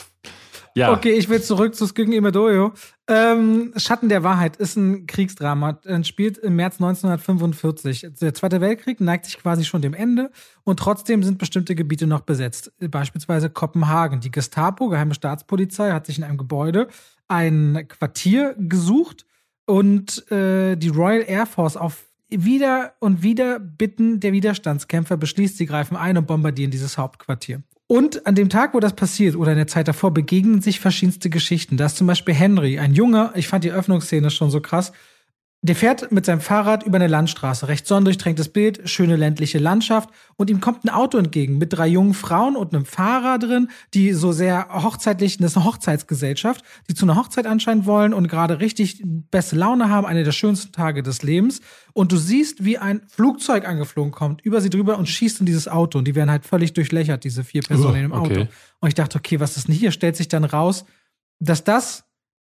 Ja. Okay, ich will zurück zu Skyggen Imedoyo. Ähm, Schatten der Wahrheit ist ein Kriegsdrama, äh, spielt im März 1945. Der Zweite Weltkrieg neigt sich quasi schon dem Ende und trotzdem sind bestimmte Gebiete noch besetzt. Beispielsweise Kopenhagen. Die Gestapo, geheime Staatspolizei, hat sich in einem Gebäude ein Quartier gesucht und äh, die Royal Air Force auf wieder und wieder Bitten der Widerstandskämpfer beschließt, sie greifen ein und bombardieren dieses Hauptquartier. Und an dem Tag, wo das passiert oder in der Zeit davor, begegnen sich verschiedenste Geschichten. Da ist zum Beispiel Henry, ein Junge, ich fand die Öffnungsszene schon so krass, der fährt mit seinem Fahrrad über eine Landstraße. Recht sonnendurchtränktes Bild, schöne ländliche Landschaft. Und ihm kommt ein Auto entgegen mit drei jungen Frauen und einem Fahrer drin, die so sehr hochzeitlich, das ist eine Hochzeitsgesellschaft, die zu einer Hochzeit anscheinend wollen und gerade richtig beste Laune haben, eine der schönsten Tage des Lebens. Und du siehst, wie ein Flugzeug angeflogen kommt, über sie drüber und schießt in dieses Auto. Und die werden halt völlig durchlöchert, diese vier Personen Oh, im Auto. okay. Und ich dachte, okay, was ist denn hier? Stellt sich dann raus, dass das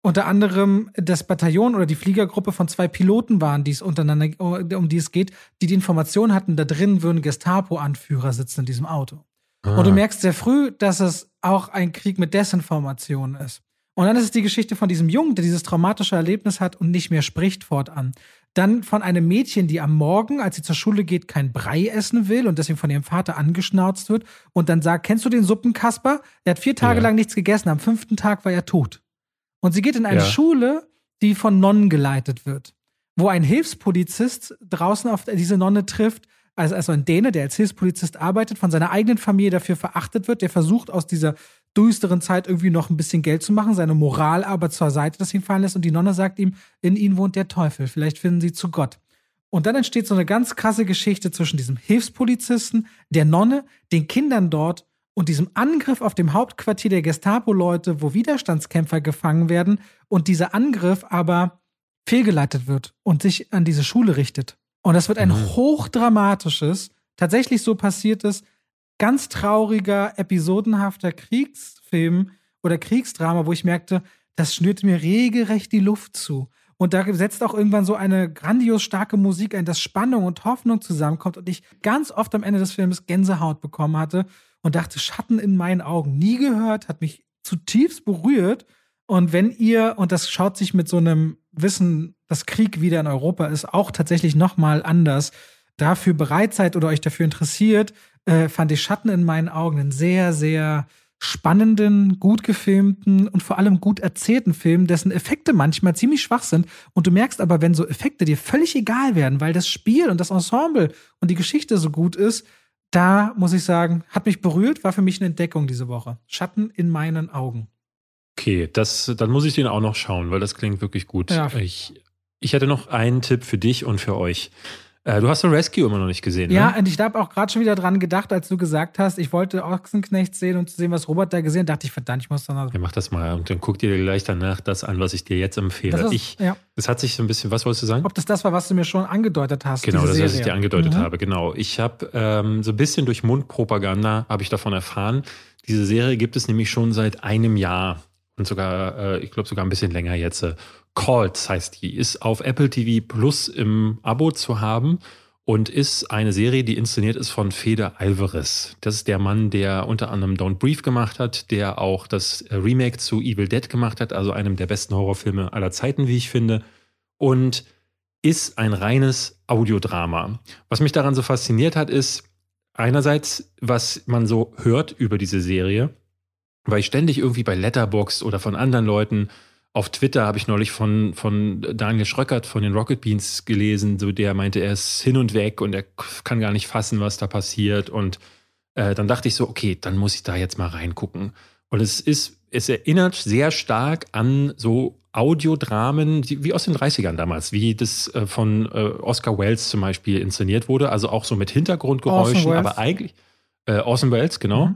unter anderem das Bataillon oder die Fliegergruppe von zwei Piloten waren, die es untereinander, um die es geht, die die Information hatten, da drin würden Gestapo-Anführer sitzen in diesem Auto. Und du Ah. merkst sehr früh, dass es auch ein Krieg mit Desinformation ist. Und dann ist es die Geschichte von diesem Jungen, der dieses traumatische Erlebnis hat und nicht mehr spricht fortan. Dann von einem Mädchen, die am Morgen, als sie zur Schule geht, kein Brei essen will und deswegen von ihrem Vater angeschnauzt wird und dann sagt, kennst du den Suppenkasper? Der hat vier Tage Ja. lang nichts gegessen, am fünften Tag war er tot. Und sie geht in eine Ja. Schule, die von Nonnen geleitet wird, wo ein Hilfspolizist draußen auf diese Nonne trifft, also, also ein Däne, der als Hilfspolizist arbeitet, von seiner eigenen Familie dafür verachtet wird, der versucht aus dieser düsteren Zeit irgendwie noch ein bisschen Geld zu machen, seine Moral aber zur Seite das ihn fallen lässt und die Nonne sagt ihm, in ihnen wohnt der Teufel, vielleicht finden sie zu Gott. Und dann entsteht so eine ganz krasse Geschichte zwischen diesem Hilfspolizisten, der Nonne, den Kindern dort und diesem Angriff auf dem Hauptquartier der Gestapo-Leute, wo Widerstandskämpfer gefangen werden und dieser Angriff aber fehlgeleitet wird und sich an diese Schule richtet. Und das wird ein Mhm. hochdramatisches, tatsächlich so passiertes, ganz trauriger, episodenhafter Kriegsfilm oder Kriegsdrama, wo ich merkte, das schnürt mir regelrecht die Luft zu. Und da setzt auch irgendwann so eine grandios starke Musik ein, dass Spannung und Hoffnung zusammenkommt und ich ganz oft am Ende des Films Gänsehaut bekommen hatte und dachte, Schatten in meinen Augen. Nie gehört, hat mich zutiefst berührt. Und wenn ihr, und das schaut sich mit so einem Wissen, dass Krieg wieder in Europa ist, auch tatsächlich nochmal anders, dafür bereit seid oder euch dafür interessiert, äh, fand ich Schatten in meinen Augen einen sehr, sehr spannenden, gut gefilmten und vor allem gut erzählten Film, dessen Effekte manchmal ziemlich schwach sind. Und du merkst aber, wenn so Effekte dir völlig egal werden, weil das Spiel und das Ensemble und die Geschichte so gut ist, da muss ich sagen, hat mich berührt, war für mich eine Entdeckung diese Woche. Schatten in meinen Augen. Okay, das, dann muss ich den auch noch schauen, weil das klingt wirklich gut. Ja. Ich, ich hätte noch einen Tipp für dich und für euch. Äh, du hast The Rescue immer noch nicht gesehen, Ja, ne? und ich habe auch gerade schon wieder dran gedacht, als du gesagt hast, ich wollte Ochsenknecht sehen und zu sehen, was Robert da gesehen hat, dachte ich, verdammt, ich muss dann. Ja, mach das mal und dann guck dir gleich danach das an, was ich dir jetzt empfehle. Das ist, ich, ja, es hat sich so ein bisschen, was wolltest du sagen? ob das das war, was du mir schon angedeutet hast. Genau, das, was ich dir angedeutet Mhm. habe, genau. Ich habe ähm, so ein bisschen durch Mundpropaganda habe ich davon erfahren. Diese Serie gibt es nämlich schon seit einem Jahr und sogar, äh, ich glaube sogar ein bisschen länger jetzt. Called heißt die, ist auf Apple TV Plus im Abo zu haben und ist eine Serie, die inszeniert ist von Fede Alvarez. Das ist der Mann, der unter anderem Don't Brief gemacht hat, der auch das Remake zu Evil Dead gemacht hat, also einem der besten Horrorfilme aller Zeiten, wie ich finde. Und ist ein reines Audiodrama. Was mich daran so fasziniert hat, ist einerseits, was man so hört über diese Serie, weil ich ständig irgendwie bei Letterboxd oder von anderen Leuten auf Twitter habe ich neulich von, von Daniel Schröckert von den Rocket Beans gelesen, so der meinte, er ist hin und weg und er kann gar nicht fassen, was da passiert. Und äh, dann dachte ich so, okay, dann muss ich da jetzt mal reingucken. Und es ist, es erinnert sehr stark an so Audiodramen, wie aus den 30ern damals, wie das äh, von äh, Oscar Welles zum Beispiel inszeniert wurde, also auch so mit Hintergrundgeräuschen, aber eigentlich, äh, Orson Welles, genau, Mhm.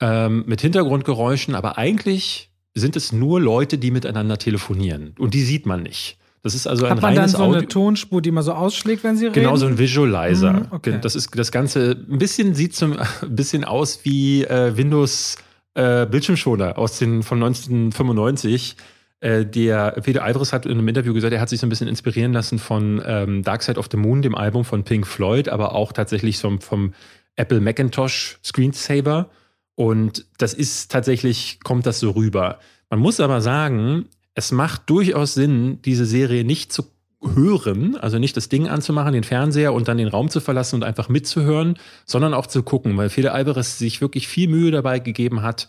ähm, mit Hintergrundgeräuschen, aber eigentlich sind es nur Leute, die miteinander telefonieren und die sieht man nicht. Das ist also ein Hat man dann reines so eine Audio. Tonspur, die man so ausschlägt, wenn sie reden? Genau, so ein Visualizer. Mhm, okay. Das ist das Ganze, ein bisschen sieht so (laughs) ein bisschen aus wie äh, Windows äh, Bildschirmschoner aus den von 1995. Äh, der Peter Alvarez hat in einem Interview gesagt, er hat sich so ein bisschen inspirieren lassen von ähm, Dark Side of the Moon, dem Album von Pink Floyd, aber auch tatsächlich vom, vom Apple Macintosh Screensaver. Und das ist tatsächlich, kommt das so rüber. Man muss aber sagen, es macht durchaus Sinn, diese Serie nicht zu hören, also nicht das Ding anzumachen, den Fernseher und dann den Raum zu verlassen und einfach mitzuhören, sondern auch zu gucken, weil Fede Alvarez sich wirklich viel Mühe dabei gegeben hat,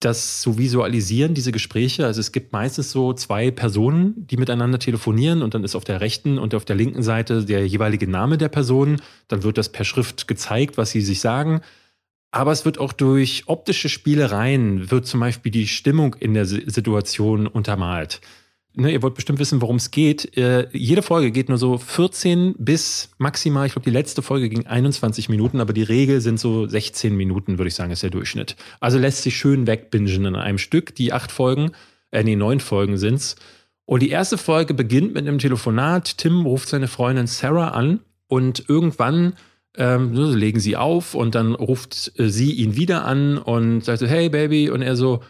das zu visualisieren, diese Gespräche. Also es gibt meistens so zwei Personen, die miteinander telefonieren und dann ist auf der rechten und auf der linken Seite der jeweilige Name der Person. Dann wird das per Schrift gezeigt, was sie sich sagen. Aber es wird auch durch optische Spielereien, wird zum Beispiel die Stimmung in der Situation untermalt ne, ihr wollt bestimmt wissen, worum es geht. Äh, jede Folge geht nur so 14 bis maximal, ich glaube, die letzte Folge ging 21 Minuten, aber die Regel sind so 16 Minuten, würde ich sagen, ist der Durchschnitt. Also lässt sich schön wegbingen in einem Stück. Die acht Folgen, äh, nee, neun Folgen sind's. Und die erste Folge beginnt mit einem Telefonat. Tim ruft seine Freundin Sarah an und irgendwann ähm, legen sie auf und dann ruft äh, sie ihn wieder an und sagt so, hey Baby, und er so,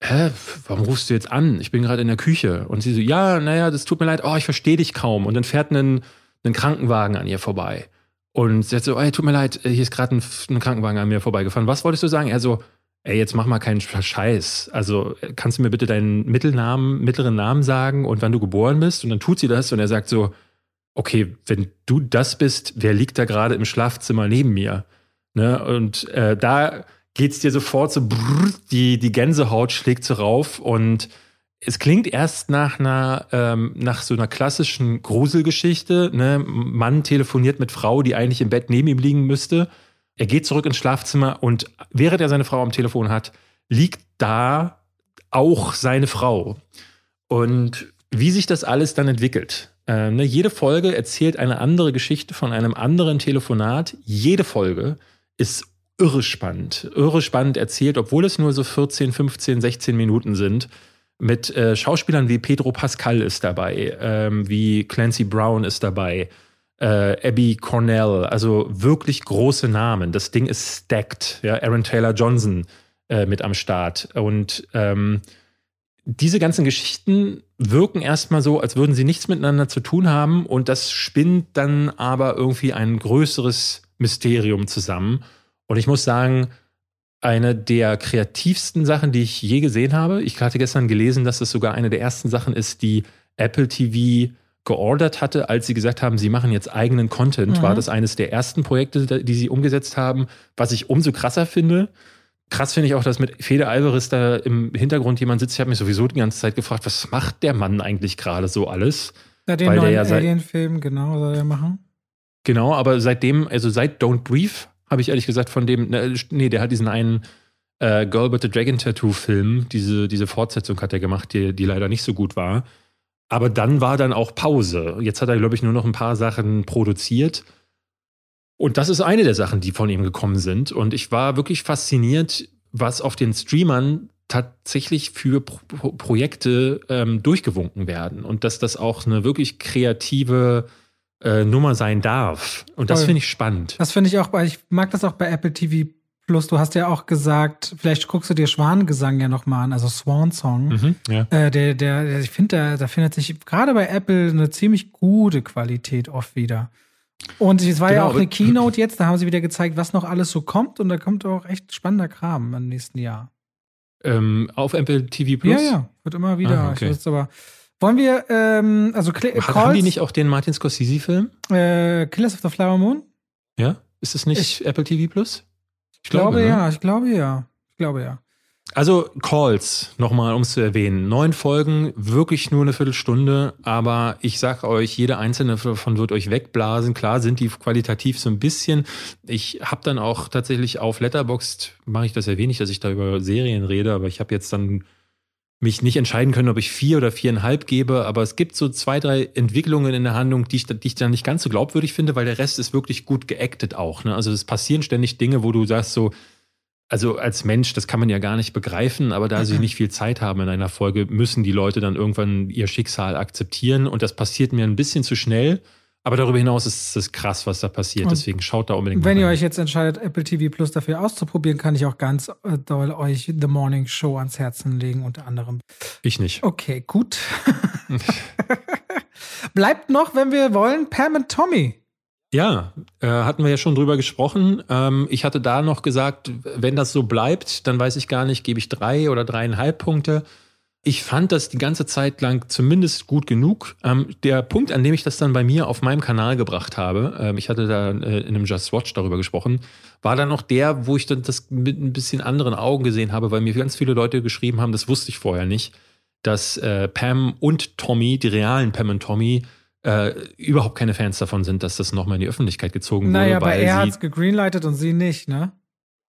hä, warum rufst du jetzt an? Ich bin gerade in der Küche. Und sie so, ja, naja, das tut mir leid, oh, ich verstehe dich kaum. Und dann fährt ein, ein Krankenwagen an ihr vorbei. Und sie hat so, ey, tut mir leid, hier ist gerade ein, ein, Krankenwagen an mir vorbeigefahren. Was wolltest du sagen? Er so, ey, jetzt mach mal keinen Scheiß. Also kannst du mir bitte deinen Mittelnamen, mittleren Namen sagen und wann du geboren bist? Und dann tut sie das und er sagt so, okay, wenn du das bist, wer liegt da gerade im Schlafzimmer neben mir? Ne? Und äh, da geht es dir sofort so, brrr, die, die Gänsehaut schlägt so rauf und es klingt erst nach einer, ähm, nach so einer klassischen Gruselgeschichte. Ne? Mann telefoniert mit Frau, die eigentlich im Bett neben ihm liegen müsste. Er geht zurück ins Schlafzimmer und während er seine Frau am Telefon hat, liegt da auch seine Frau. Und wie sich das alles dann entwickelt. Äh, ne? Jede Folge erzählt eine andere Geschichte von einem anderen Telefonat. Jede Folge ist irre spannend, irre spannend erzählt, obwohl es nur so 14, 15, 16 Minuten sind. Mit äh, Schauspielern wie Pedro Pascal ist dabei, ähm, wie Clancy Brown ist dabei, äh, Abby Cornell, also wirklich große Namen. Das Ding ist stacked. Ja, Aaron Taylor Johnson äh, mit am Start. Und ähm, diese ganzen Geschichten wirken erstmal so, als würden sie nichts miteinander zu tun haben und das spinnt dann aber irgendwie ein größeres Mysterium zusammen. Und ich muss sagen, eine der kreativsten Sachen, die ich je gesehen habe. Ich hatte gestern gelesen, dass das sogar eine der ersten Sachen ist, die Apple TV geordert hatte, als sie gesagt haben, sie machen jetzt eigenen Content, mhm. war das eines der ersten Projekte, die sie umgesetzt haben, was ich umso krasser finde. Krass finde ich auch, dass mit Fede Alvarez da im Hintergrund jemand sitzt. Ich habe mich sowieso die ganze Zeit gefragt, was macht der Mann eigentlich gerade so alles? Ja, den Weil neuen ja Alien-Film, genau, soll er machen. Genau, aber seitdem, also seit Don't Brief habe ich ehrlich gesagt von dem, ne, nee, der hat diesen einen äh, Girl with the Dragon Tattoo Film, diese, diese Fortsetzung hat er gemacht, die, die leider nicht so gut war. Aber dann war dann auch Pause. Jetzt hat er, glaube ich, nur noch ein paar Sachen produziert. Und das ist eine der Sachen, die von ihm gekommen sind. Und ich war wirklich fasziniert, was auf den Streamern tatsächlich für Pro Projekte ähm, durchgewunken werden. Und dass das auch eine wirklich kreative äh, Nummer sein darf. Und das finde ich spannend. Das finde ich auch, ich mag das auch bei Apple TV Plus. Du hast ja auch gesagt, vielleicht guckst du dir Schwanengesang ja nochmal an, also Swan Song. Mhm, ja. äh, der, der, der, ich finde, da, da findet sich gerade bei Apple eine ziemlich gute Qualität oft wieder. Und es war genau, ja auch eine Keynote jetzt, da haben sie wieder gezeigt, was noch alles so kommt. Und da kommt auch echt spannender Kram im nächsten Jahr. Ähm, auf Apple TV Plus? Ja, ja, wird immer wieder. Ah, okay. Ich aber wollen wir, ähm, also Cl Calls, Haben die nicht auch den Martin Scorsese-Film? Äh, Killers of the Flower Moon? Ja? Ist es nicht ich, Apple TV Plus? Ich, glaube, glaube ne? ja, ich glaube ja. Ich glaube ja. Also Calls, nochmal, um es zu erwähnen. Neun Folgen, wirklich nur eine Viertelstunde, aber ich sag euch, jede einzelne davon wird euch wegblasen. Klar sind die qualitativ so ein bisschen. Ich habe dann auch tatsächlich auf Letterboxd, mache ich das ja wenig, dass ich da über Serien rede, aber ich habe jetzt dann mich nicht entscheiden können, ob ich vier oder viereinhalb gebe, aber es gibt so zwei, drei Entwicklungen in der Handlung, die ich, die ich dann nicht ganz so glaubwürdig finde, weil der Rest ist wirklich gut geactet auch. Ne? Also es passieren ständig Dinge, wo du sagst so, also als Mensch, das kann man ja gar nicht begreifen, aber da sie mhm. nicht viel Zeit haben in einer Folge, müssen die Leute dann irgendwann ihr Schicksal akzeptieren und das passiert mir ein bisschen zu schnell. Aber darüber hinaus ist es krass, was da passiert. Und Deswegen schaut da unbedingt Wenn mal ihr rein. euch jetzt entscheidet, Apple TV Plus dafür auszuprobieren, kann ich auch ganz äh, doll euch The Morning Show ans Herzen legen, unter anderem. Ich nicht. Okay, gut. (laughs) (laughs) Bleibt noch, wenn wir wollen, Pam und Tommy. Ja, äh, hatten wir ja schon drüber gesprochen. Ähm, ich hatte da noch gesagt, wenn das so bleibt, dann weiß ich gar nicht, gebe ich drei oder dreieinhalb Punkte. Ich fand das die ganze Zeit lang zumindest gut genug. Ähm, der Punkt, an dem ich das dann bei mir auf meinem Kanal gebracht habe, ähm, ich hatte da äh, in einem Just Watch darüber gesprochen, war dann noch der, wo ich dann das mit ein bisschen anderen Augen gesehen habe, weil mir ganz viele Leute geschrieben haben, das wusste ich vorher nicht, dass äh, Pam und Tommy, die realen Pam und Tommy, äh, überhaupt keine Fans davon sind, dass das nochmal in die Öffentlichkeit gezogen Naja, wurde. aber weil er hat es gegreenlightet und sie nicht, ne?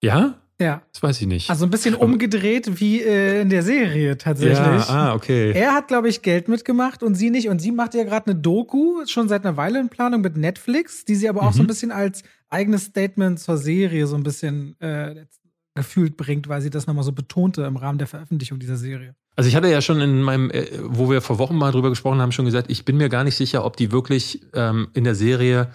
Ja? Ja. Das weiß ich nicht. Also ein bisschen umgedreht wie äh, in der Serie tatsächlich. ja, ah, okay. Er hat, glaube ich, Geld mitgemacht und sie nicht. Und sie macht ja gerade eine Doku, schon seit einer Weile in Planung mit Netflix, die sie aber auch so ein Mhm. bisschen als eigenes Statement zur Serie so ein bisschen äh, gefühlt bringt, weil sie das nochmal so betonte im Rahmen der Veröffentlichung dieser Serie. Also ich hatte ja schon in meinem, äh, wo wir vor Wochen mal drüber gesprochen haben, schon gesagt, ich bin mir gar nicht sicher, ob die wirklich ähm, in der Serie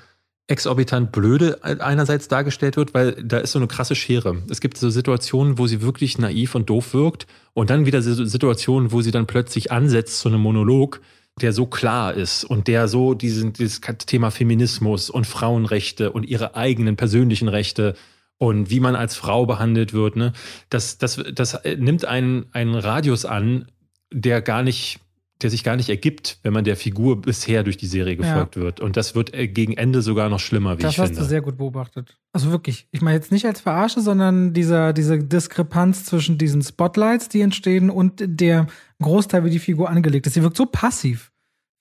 exorbitant blöde einerseits dargestellt wird, weil da ist so eine krasse Schere. Es gibt so Situationen, wo sie wirklich naiv und doof wirkt und dann wieder so Situationen, wo sie dann plötzlich ansetzt zu einem Monolog, der so klar ist und der so diesen, dieses Thema Feminismus und Frauenrechte und ihre eigenen persönlichen Rechte und wie man als Frau behandelt wird, ne, das, das, das nimmt einen, einen Radius an, der gar nicht, der sich gar nicht ergibt, wenn man der Figur bisher durch die Serie gefolgt wird. Und das wird äh, gegen Ende sogar noch schlimmer, wie Das ich hast finde. du sehr gut beobachtet. Also wirklich. Ich meine jetzt nicht als Verarsche, sondern dieser, diese Diskrepanz zwischen diesen Spotlights, die entstehen und der Großteil, wie die Figur angelegt ist. Sie wirkt so passiv,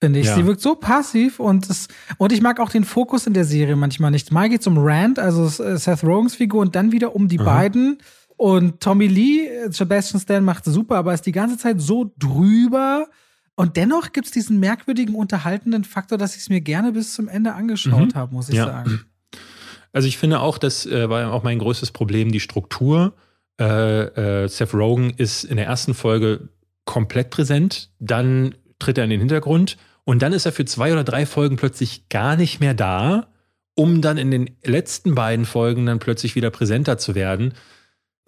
finde ich. Ja. Sie wirkt so passiv und es, und ich mag auch den Fokus in der Serie manchmal nicht. Mal geht es um Rand, also äh, Seth Rogans Figur, und dann wieder um die Aha. beiden. Und Tommy Lee, äh, Sebastian Stan macht super, aber ist die ganze Zeit so drüber. Und dennoch gibt es diesen merkwürdigen, unterhaltenden Faktor, dass ich es mir gerne bis zum Ende angeschaut Mhm. habe, muss ich Ja. sagen. (clears throat) Also ich finde auch, das äh, war auch mein größtes Problem, die Struktur. Äh, äh, Seth Rogen ist in der ersten Folge komplett präsent, dann tritt er in den Hintergrund und dann ist er für zwei oder drei Folgen plötzlich gar nicht mehr da, um dann in den letzten beiden Folgen dann plötzlich wieder präsenter zu werden.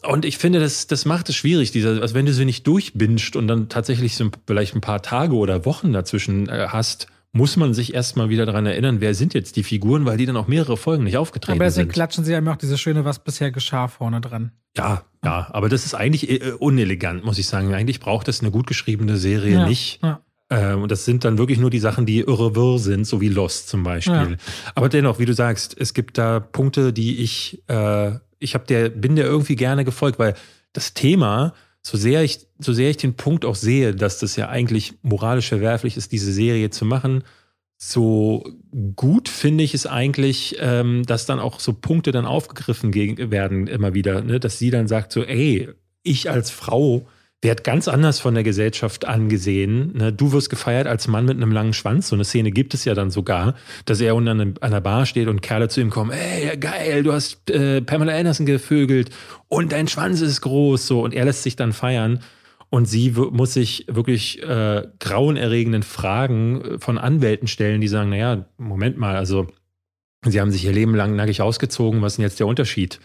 Und ich finde, das, das macht es schwierig, dieser, also wenn du sie nicht durchbinscht und dann tatsächlich so vielleicht ein paar Tage oder Wochen dazwischen äh, hast, muss man sich erstmal wieder daran erinnern, wer sind jetzt die Figuren, weil die dann auch mehrere Folgen nicht aufgetreten Aber deswegen sind. klatschen sie einem auch diese schöne, was bisher geschah, vorne dran. Ja, ja, aber das ist eigentlich äh, unelegant, muss ich sagen. Eigentlich braucht es eine gut geschriebene Serie Ja, nicht. ja. Ähm, und das sind dann wirklich nur die Sachen, die irre wirr sind, so wie Lost zum Beispiel. Ja. Aber dennoch, wie du sagst, es gibt da Punkte, die ich, äh, ich hab der, bin der irgendwie gerne gefolgt, weil das Thema, so sehr ich, so sehr ich den Punkt auch sehe, dass das ja eigentlich moralisch verwerflich ist, diese Serie zu machen, so gut finde ich es eigentlich, ähm, dass dann auch so Punkte dann aufgegriffen gegen, werden immer wieder, ne? dass sie dann sagt so, ey, ich als Frau werde ganz anders von der Gesellschaft angesehen. Ne? Du wirst gefeiert als Mann mit einem langen Schwanz. So eine Szene gibt es ja dann sogar, dass er unten an, der Bar steht und Kerle zu ihm kommen, ey, geil, du hast äh, Pamela Anderson gevögelt und dein Schwanz ist groß. So, und er lässt sich dann feiern. Und sie muss sich wirklich äh, grauenerregenden Fragen äh, von Anwälten stellen, die sagen, naja, Moment mal, also sie haben sich ihr Leben lang nackig ausgezogen, was ist denn jetzt der Unterschied?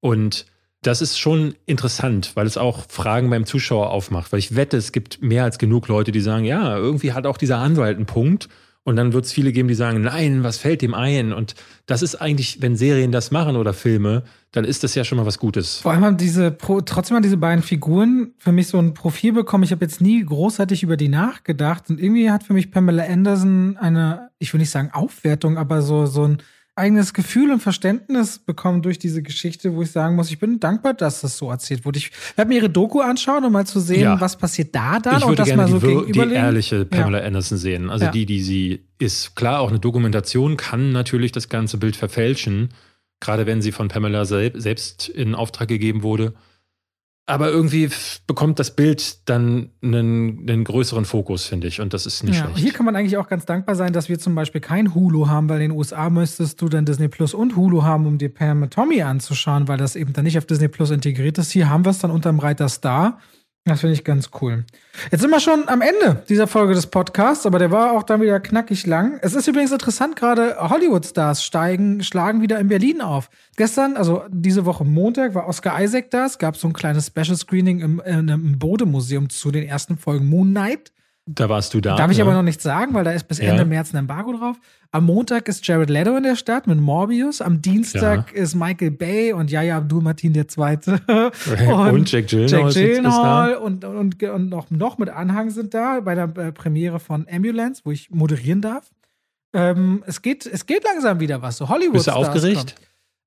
Und das ist schon interessant, weil es auch Fragen beim Zuschauer aufmacht. Weil ich wette, es gibt mehr als genug Leute, die sagen, ja, irgendwie hat auch dieser Anwalt einen Punkt. Und dann wird es viele geben, die sagen, nein, was fällt dem ein? Und das ist eigentlich, wenn Serien das machen oder Filme, dann ist das ja schon mal was Gutes. Vor allem haben diese, trotzdem haben diese beiden Figuren für mich so ein Profil bekommen. Ich habe jetzt nie großartig über die nachgedacht. Und irgendwie hat für mich Pamela Anderson eine, ich will nicht sagen Aufwertung, aber so, so ein eigenes Gefühl und Verständnis bekommen durch diese Geschichte, wo ich sagen muss, ich bin dankbar, dass das so erzählt wurde. Ich werde mir ihre Doku anschauen, um mal zu sehen, Ja. was passiert da dann ich und würde das gerne mal so die, die ehrliche Pamela Anderson sehen. Also Ja. die, die sie ist. Klar, auch eine Dokumentation kann natürlich das ganze Bild verfälschen. Gerade wenn sie von Pamela sel selbst in Auftrag gegeben wurde. Aber irgendwie bekommt das Bild dann einen, einen größeren Fokus, finde ich. Und das ist nicht Ja, schlecht. hier kann man eigentlich auch ganz dankbar sein, dass wir zum Beispiel kein Hulu haben, weil in den USA müsstest du dann Disney Plus und Hulu haben, um dir Pam und Tommy anzuschauen, weil das eben dann nicht auf Disney Plus integriert ist. Hier haben wir es dann unterm Reiter Star. Das finde ich ganz cool. Jetzt sind wir schon am Ende dieser Folge des Podcasts, aber der war auch dann wieder knackig lang. Es ist übrigens interessant, gerade Hollywood-Stars steigen, schlagen wieder in Berlin auf. Gestern, also diese Woche Montag, war Oscar Isaac da. Es gab so ein kleines Special-Screening im, im Bode-Museum zu den ersten Folgen Moon Knight. Da warst du da. Darf ich ne? aber noch nichts sagen, weil da ist bis Ende ja. März ein Embargo drauf. Am Montag ist Jared Leto in der Stadt mit Morbius. Am Dienstag ja. ist Michael Bay und Yaya Abdul-Martin der Zweite. (laughs) und, und Jack Gyllenhaal, Jack Gyllenhaal und, und, und, noch, noch mit Anhang sind da bei der äh, Premiere von Ambulance, wo ich moderieren darf. Ähm, es, geht, es geht langsam wieder was. So Hollywood. Bist du aufgeregt?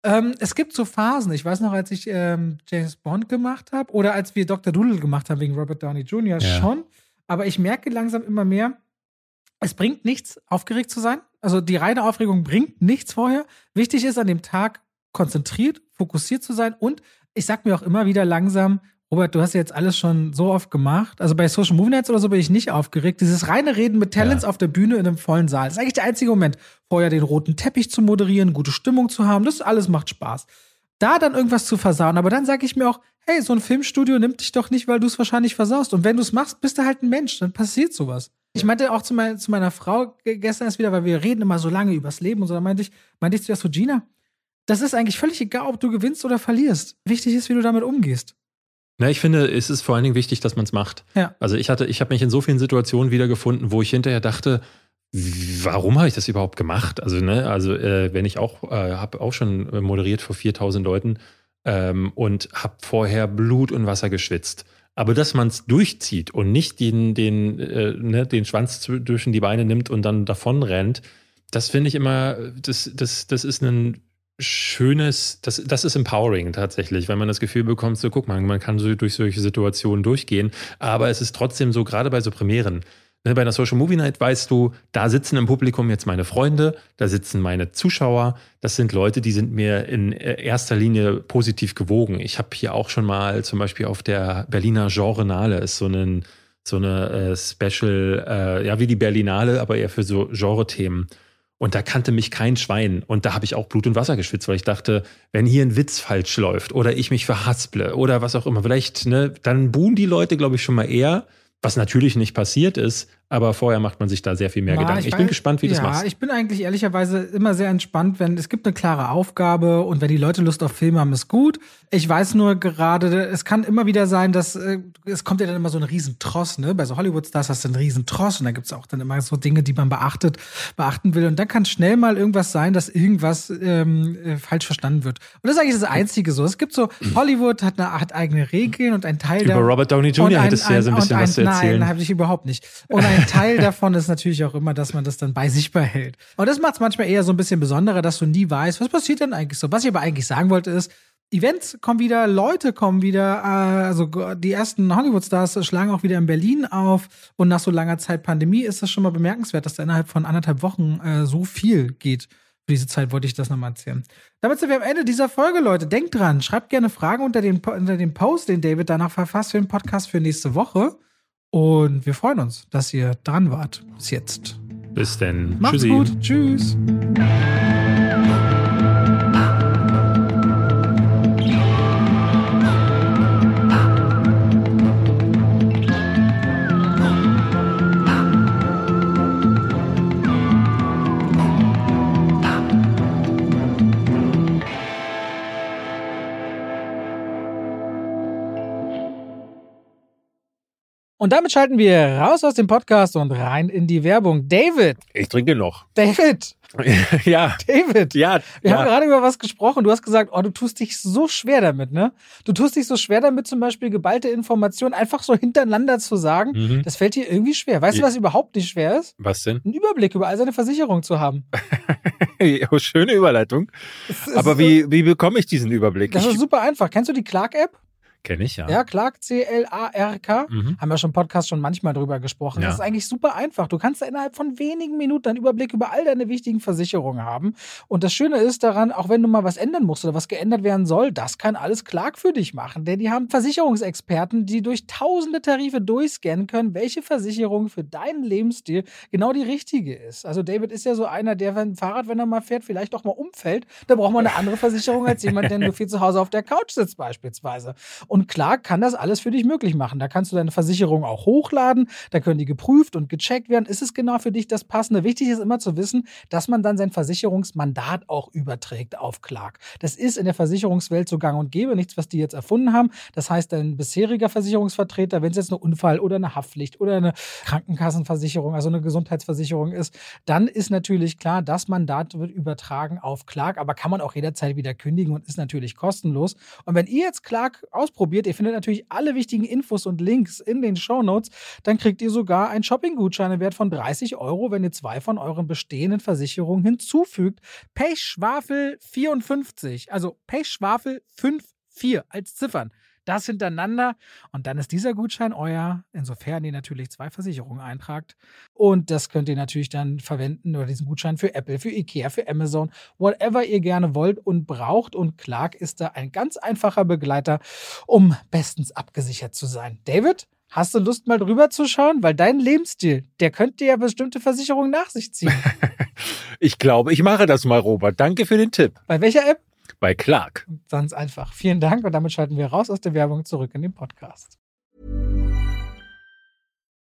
Ähm, es gibt so Phasen. Ich weiß noch, als ich ähm, James Bond gemacht habe oder als wir Dr. Doodle gemacht haben wegen Robert Downey Jr. Ja. schon aber ich merke langsam immer mehr, es bringt nichts, aufgeregt zu sein. Also die reine Aufregung bringt nichts vorher. Wichtig ist an dem Tag konzentriert, fokussiert zu sein und ich sag mir auch immer wieder langsam, Robert, du hast ja jetzt alles schon so oft gemacht. Also bei Social Movie Nights oder so bin ich nicht aufgeregt. Dieses reine Reden mit Talents ja. auf der Bühne in einem vollen Saal. Das ist eigentlich der einzige Moment, vorher den roten Teppich zu moderieren, gute Stimmung zu haben. Das alles macht Spaß. Da dann irgendwas zu versauen, aber dann sage ich mir auch, hey, so ein Filmstudio nimmt dich doch nicht, weil du es wahrscheinlich versaust. Und wenn du es machst, bist du halt ein Mensch, dann passiert sowas. Ich meinte auch zu, mein, zu meiner Frau gestern erst wieder, weil wir reden immer so lange übers Leben und so, da meinte ich, meinte ich zu ihr so, Gina, das ist eigentlich völlig egal, ob du gewinnst oder verlierst. Wichtig ist, wie du damit umgehst. Na, ich finde, es ist vor allen Dingen wichtig, dass man es macht. Ja. Also ich hatte, ich habe mich in so vielen Situationen wiedergefunden, wo ich hinterher dachte, warum habe ich das überhaupt gemacht? Also, ne, also äh, wenn ich auch, äh, habe auch schon moderiert vor 4000 Leuten, ähm, und habe vorher Blut und Wasser geschwitzt. Aber dass man es durchzieht und nicht den, den, äh, ne, den Schwanz zwischen die Beine nimmt und dann davon rennt, das finde ich immer, das, das, das ist ein schönes, das, das ist empowering tatsächlich, wenn man das Gefühl bekommt, so guck mal, man kann so durch solche Situationen durchgehen, aber es ist trotzdem so, gerade bei so Premieren, bei einer Social Movie Night weißt du, da sitzen im Publikum jetzt meine Freunde, da sitzen meine Zuschauer. Das sind Leute, die sind mir in erster Linie positiv gewogen. Ich habe hier auch schon mal zum Beispiel auf der Berliner Genrenale ist so, einen, so eine äh, Special, äh, ja wie die Berlinale, aber eher für so Genre-Themen. Und da kannte mich kein Schwein. Und da habe ich auch Blut und Wasser geschwitzt, weil ich dachte, wenn hier ein Witz falsch läuft oder ich mich verhasple oder was auch immer, vielleicht, ne, dann buhen die Leute, glaube ich, schon mal eher. Was natürlich nicht passiert ist, aber vorher macht man sich da sehr viel mehr Na, Gedanken. Ich, ich bin gespannt, wie ja, das machst. Ja, ich bin eigentlich ehrlicherweise immer sehr entspannt, wenn es gibt eine klare Aufgabe und wenn die Leute Lust auf Filme haben, ist gut. Ich weiß nur gerade, es kann immer wieder sein, dass äh, es kommt ja dann immer so ein Riesentross, ne? Bei so Hollywood-Stars hast du einen Riesentross und da gibt es auch dann immer so Dinge, die man beachtet, beachten will. Und dann kann schnell mal irgendwas sein, dass irgendwas ähm, äh, falsch verstanden wird. Und das ist eigentlich das Einzige so. Es gibt so, (clears throat) Hollywood hat, eine, hat eigene Regeln und ein Teil Über Robert Downey Jr. hättest du ja so ein bisschen ein, was zu erzählen. Nein, habe ich überhaupt nicht. Und ein (laughs) ein Teil davon ist natürlich auch immer, dass man das dann bei sich behält. Und das macht es manchmal eher so ein bisschen besonderer, dass du nie weißt, was passiert denn eigentlich so. Was ich aber eigentlich sagen wollte ist, Events kommen wieder, Leute kommen wieder, äh, also die ersten Hollywood-Stars schlagen auch wieder in Berlin auf und nach so langer Zeit Pandemie ist das schon mal bemerkenswert, dass da innerhalb von anderthalb Wochen äh, so viel geht. Für diese Zeit wollte ich das nochmal erzählen. Damit sind wir am Ende dieser Folge, Leute. Denkt dran, schreibt gerne Fragen unter dem, unter dem Post, den David danach verfasst für den Podcast für nächste Woche. Und wir freuen uns, dass ihr dran wart bis jetzt. Bis denn. Macht's Tschüssi. gut. Tschüss. Und damit schalten wir raus aus dem Podcast und rein in die Werbung. David. Ich trinke noch. David. (laughs) ja. David. Ja. Wir ja. haben gerade über was gesprochen. Du hast gesagt, oh, du tust dich so schwer damit, ne? Du tust dich so schwer damit, zum Beispiel geballte Informationen einfach so hintereinander zu sagen. Mhm. Das fällt dir irgendwie schwer. Weißt ja. du, was überhaupt nicht schwer ist? Was denn? Einen Überblick über all seine Versicherungen zu haben. (laughs) oh, schöne Überleitung. Aber wie, wie bekomme ich diesen Überblick? Das ist super einfach. Kennst du die Clark-App? Kenne ich, ja. Ja, Clark, C-L-A-R-K. Mhm. Haben wir schon im Podcast schon manchmal drüber gesprochen. Ja. Das ist eigentlich super einfach. Du kannst da innerhalb von wenigen Minuten einen Überblick über all deine wichtigen Versicherungen haben. Und das Schöne ist daran, auch wenn du mal was ändern musst oder was geändert werden soll, das kann alles Clark für dich machen. Denn die haben Versicherungsexperten, die durch tausende Tarife durchscannen können, welche Versicherung für deinen Lebensstil genau die richtige ist. Also David ist ja so einer, der wenn Fahrrad, wenn er mal fährt, vielleicht auch mal umfällt. Da braucht man eine andere Versicherung als jemand, der nur viel zu Hause auf der Couch sitzt beispielsweise. Und klar kann das alles für dich möglich machen. Da kannst du deine Versicherung auch hochladen, da können die geprüft und gecheckt werden. Ist es genau für dich das Passende? Wichtig ist immer zu wissen, dass man dann sein Versicherungsmandat auch überträgt auf Clark. Das ist in der Versicherungswelt so gang und gäbe, nichts, was die jetzt erfunden haben. Das heißt, dein bisheriger Versicherungsvertreter, wenn es jetzt eine Unfall oder eine Haftpflicht oder eine Krankenkassenversicherung, also eine Gesundheitsversicherung ist, dann ist natürlich klar, das Mandat wird übertragen auf Clark, aber kann man auch jederzeit wieder kündigen und ist natürlich kostenlos. Und wenn ihr jetzt Clark ausprobiert, ihr findet natürlich alle wichtigen Infos und Links in den Show Notes, dann kriegt ihr sogar einen Shopping-Gutschein im Wert von 30 Euro, wenn ihr zwei von euren bestehenden Versicherungen hinzufügt. Pechschwafel 54, also Pechschwafel 54 als Ziffern das hintereinander und dann ist dieser Gutschein euer, insofern ihr natürlich zwei Versicherungen eintragt. Und das könnt ihr natürlich dann verwenden oder diesen Gutschein für Apple, für Ikea, für Amazon, whatever ihr gerne wollt und braucht. Und Clark ist da ein ganz einfacher Begleiter, um bestens abgesichert zu sein. David? Hast du Lust, mal drüber zu schauen? Weil dein Lebensstil, der könnte ja bestimmte Versicherungen nach sich ziehen. (laughs) ich glaube, ich mache das mal, Robert. Danke für den Tipp. Bei welcher App? Bei Clark. Ganz einfach. Vielen Dank und damit schalten wir raus aus der Werbung zurück in den Podcast.